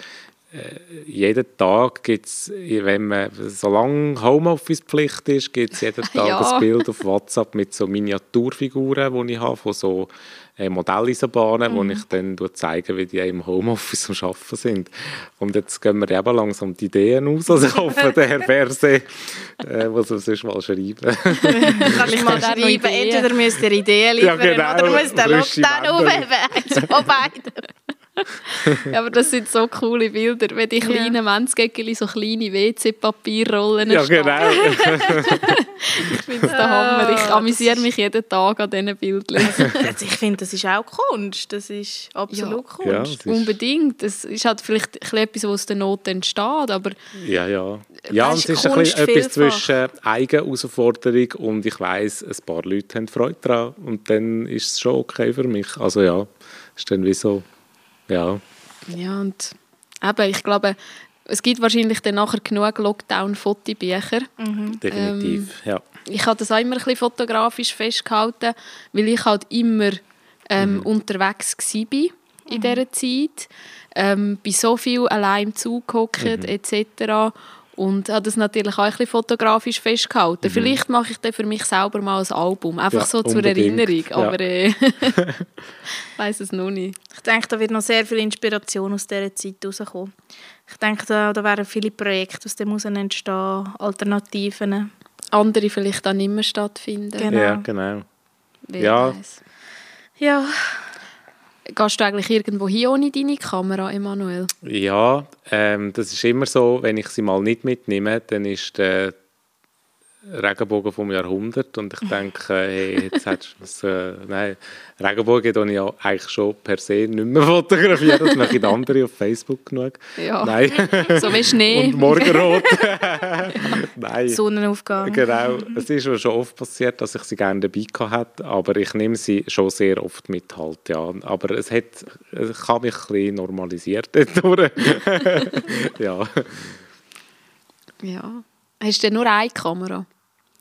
jeden Tag gibt es, wenn man, solange Homeoffice-Pflicht ist, gibt es jeden Tag ja. ein Bild auf WhatsApp mit so Miniaturfiguren, die ich habe, von so Modelleisenbahnen, mhm. wo ich dann zeige, wie die im Homeoffice am Arbeiten sind. Und jetzt gehen wir eben langsam die Ideen aus. Also ich hoffe, der Herr Ferse äh, muss es sonst mal schreiben. Kann ich mal schreiben, entweder müsst ihr Ideen liefern ja, genau, oder müsst ihr Lockdown aufheben. Eins von beiden. Ja, aber das sind so coole Bilder, wenn die kleinen ja. Menzgäckeli so kleine WC-Papierrollen Ja, genau. ich finde es der Hammer. Ich ah, amüsiere mich jeden Tag an diesen Bildern. Also ich finde, das ist auch Kunst. Das ist absolut ja. Kunst. Ja, Unbedingt. Das ist halt vielleicht etwas, was aus der Not entsteht, aber... Ja, ja. Ja, und es ist ein bisschen etwas zwischen Eigenherausforderung und ich weiss, ein paar Leute haben Freude daran und dann ist es schon okay für mich. Also ja, ist dann wie so, ja. Ja, und eben, ich glaube, es gibt wahrscheinlich dann nachher genug Lockdown-Fotobücher. Mhm. Definitiv, ähm, ja. Ich habe das auch immer ein bisschen fotografisch festgehalten, weil ich halt immer ähm, mhm. unterwegs war in mhm. dieser Zeit. Ähm, bei so viel allein zugehockt mhm. etc und habe das natürlich auch ein bisschen fotografisch festgehalten. Mhm. Vielleicht mache ich dann für mich selber mal ein Album, einfach ja, so zur Erinnerung, aber ja. äh, weiß es noch nicht. Ich denke, da wird noch sehr viel Inspiration aus dieser Zeit rauskommen. Ich denke, da, da werden viele Projekte aus dem entstehen, Alternativen. Andere vielleicht auch nicht mehr stattfinden. Genau. Ja, genau. Wer ja. Weiss. Ja, Gehst du eigentlich irgendwo hin ohne deine Kamera, Emanuel? Ja, ähm, das ist immer so, wenn ich sie mal nicht mitnehme, dann ist der Regenbogen vom Jahrhundert und ich denke, hey, jetzt hättest du äh, nein, Regenbogen habe ich ja eigentlich schon per se nicht mehr fotografiert, das machen andere auf Facebook genug. Ja, nein. so wie Schnee. Und Morgenrot. nein. Sonnenaufgang. Genau, es ist mir schon oft passiert, dass ich sie gerne dabei hatte, aber ich nehme sie schon sehr oft mit halt, ja. Aber es hat, ich habe mich ein bisschen normalisiert dadurch. ja. Ja. Hast du denn nur eine Kamera?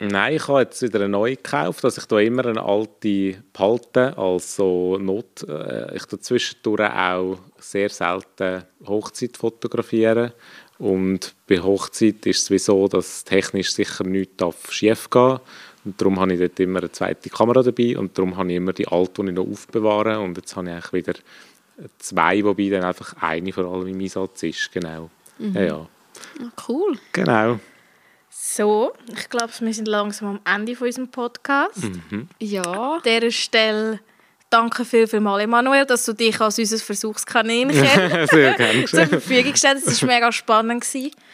Nein, ich habe jetzt wieder eine neue gekauft. Also ich tue immer eine alte behalten, also Not. Äh, ich tue zwischendurch auch sehr selten Hochzeit fotografieren. Und bei Hochzeit ist es sowieso, dass technisch sicher nichts schief gehen darf. Und darum habe ich dort immer eine zweite Kamera dabei und darum habe ich immer die alte, die ich noch aufbewahre. Und jetzt habe ich eigentlich wieder zwei, wobei dann einfach eine vor allem im Einsatz ist. Genau. Mhm. Ja, ja. Ah, cool. Genau. So, ich glaube, wir sind langsam am Ende von unserem Podcast. Mhm. Ja. An dieser Stelle danke viel, viel mal, Emanuel, dass du dich als unser Versuchskaninchen Sehr gerne. zur Verfügung gestellt hast. Das war mega spannend.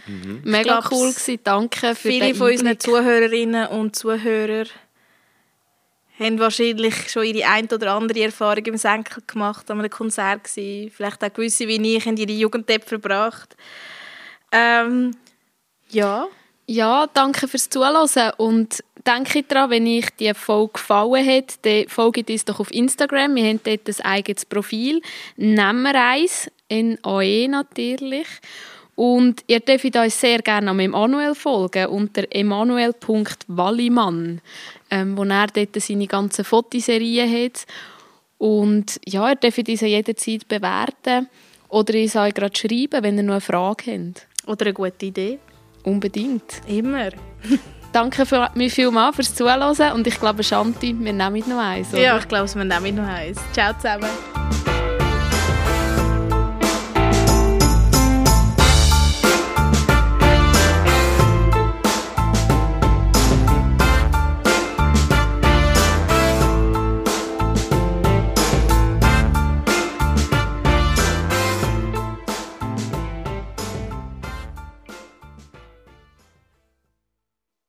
Mhm. Mega glaub, cool gewesen. Danke für Viele von unseren Zuhörerinnen und Zuhörern haben wahrscheinlich schon ihre ein oder andere Erfahrung im Senkel gemacht, an einem Konzert gewesen. Vielleicht auch gewisse wie ich in ihre Jugend verbracht. Ähm, ja. Ja, danke fürs Zuhören und denke daran, wenn euch die Folge gefallen hat, dann folgt uns doch auf Instagram. Wir haben dort ein eigenes Profil. Eins, in AE natürlich. Und ihr dürft uns sehr gerne am Emanuel folgen, unter emanuel.wallimann, ähm, wo er dort seine ganzen Fotoserien hat. Und ja, ihr dürft uns jederzeit bewerten oder uns auch gerade schreiben, wenn ihr noch eine Frage habt. Oder eine gute Idee. Unbedingt. Immer. Danke für, mir vielmals fürs Zuhören und ich glaube, Shanti, wir nehmen noch eins. Oder? Ja, ich glaube, wir nehmen noch eins. Ciao zusammen.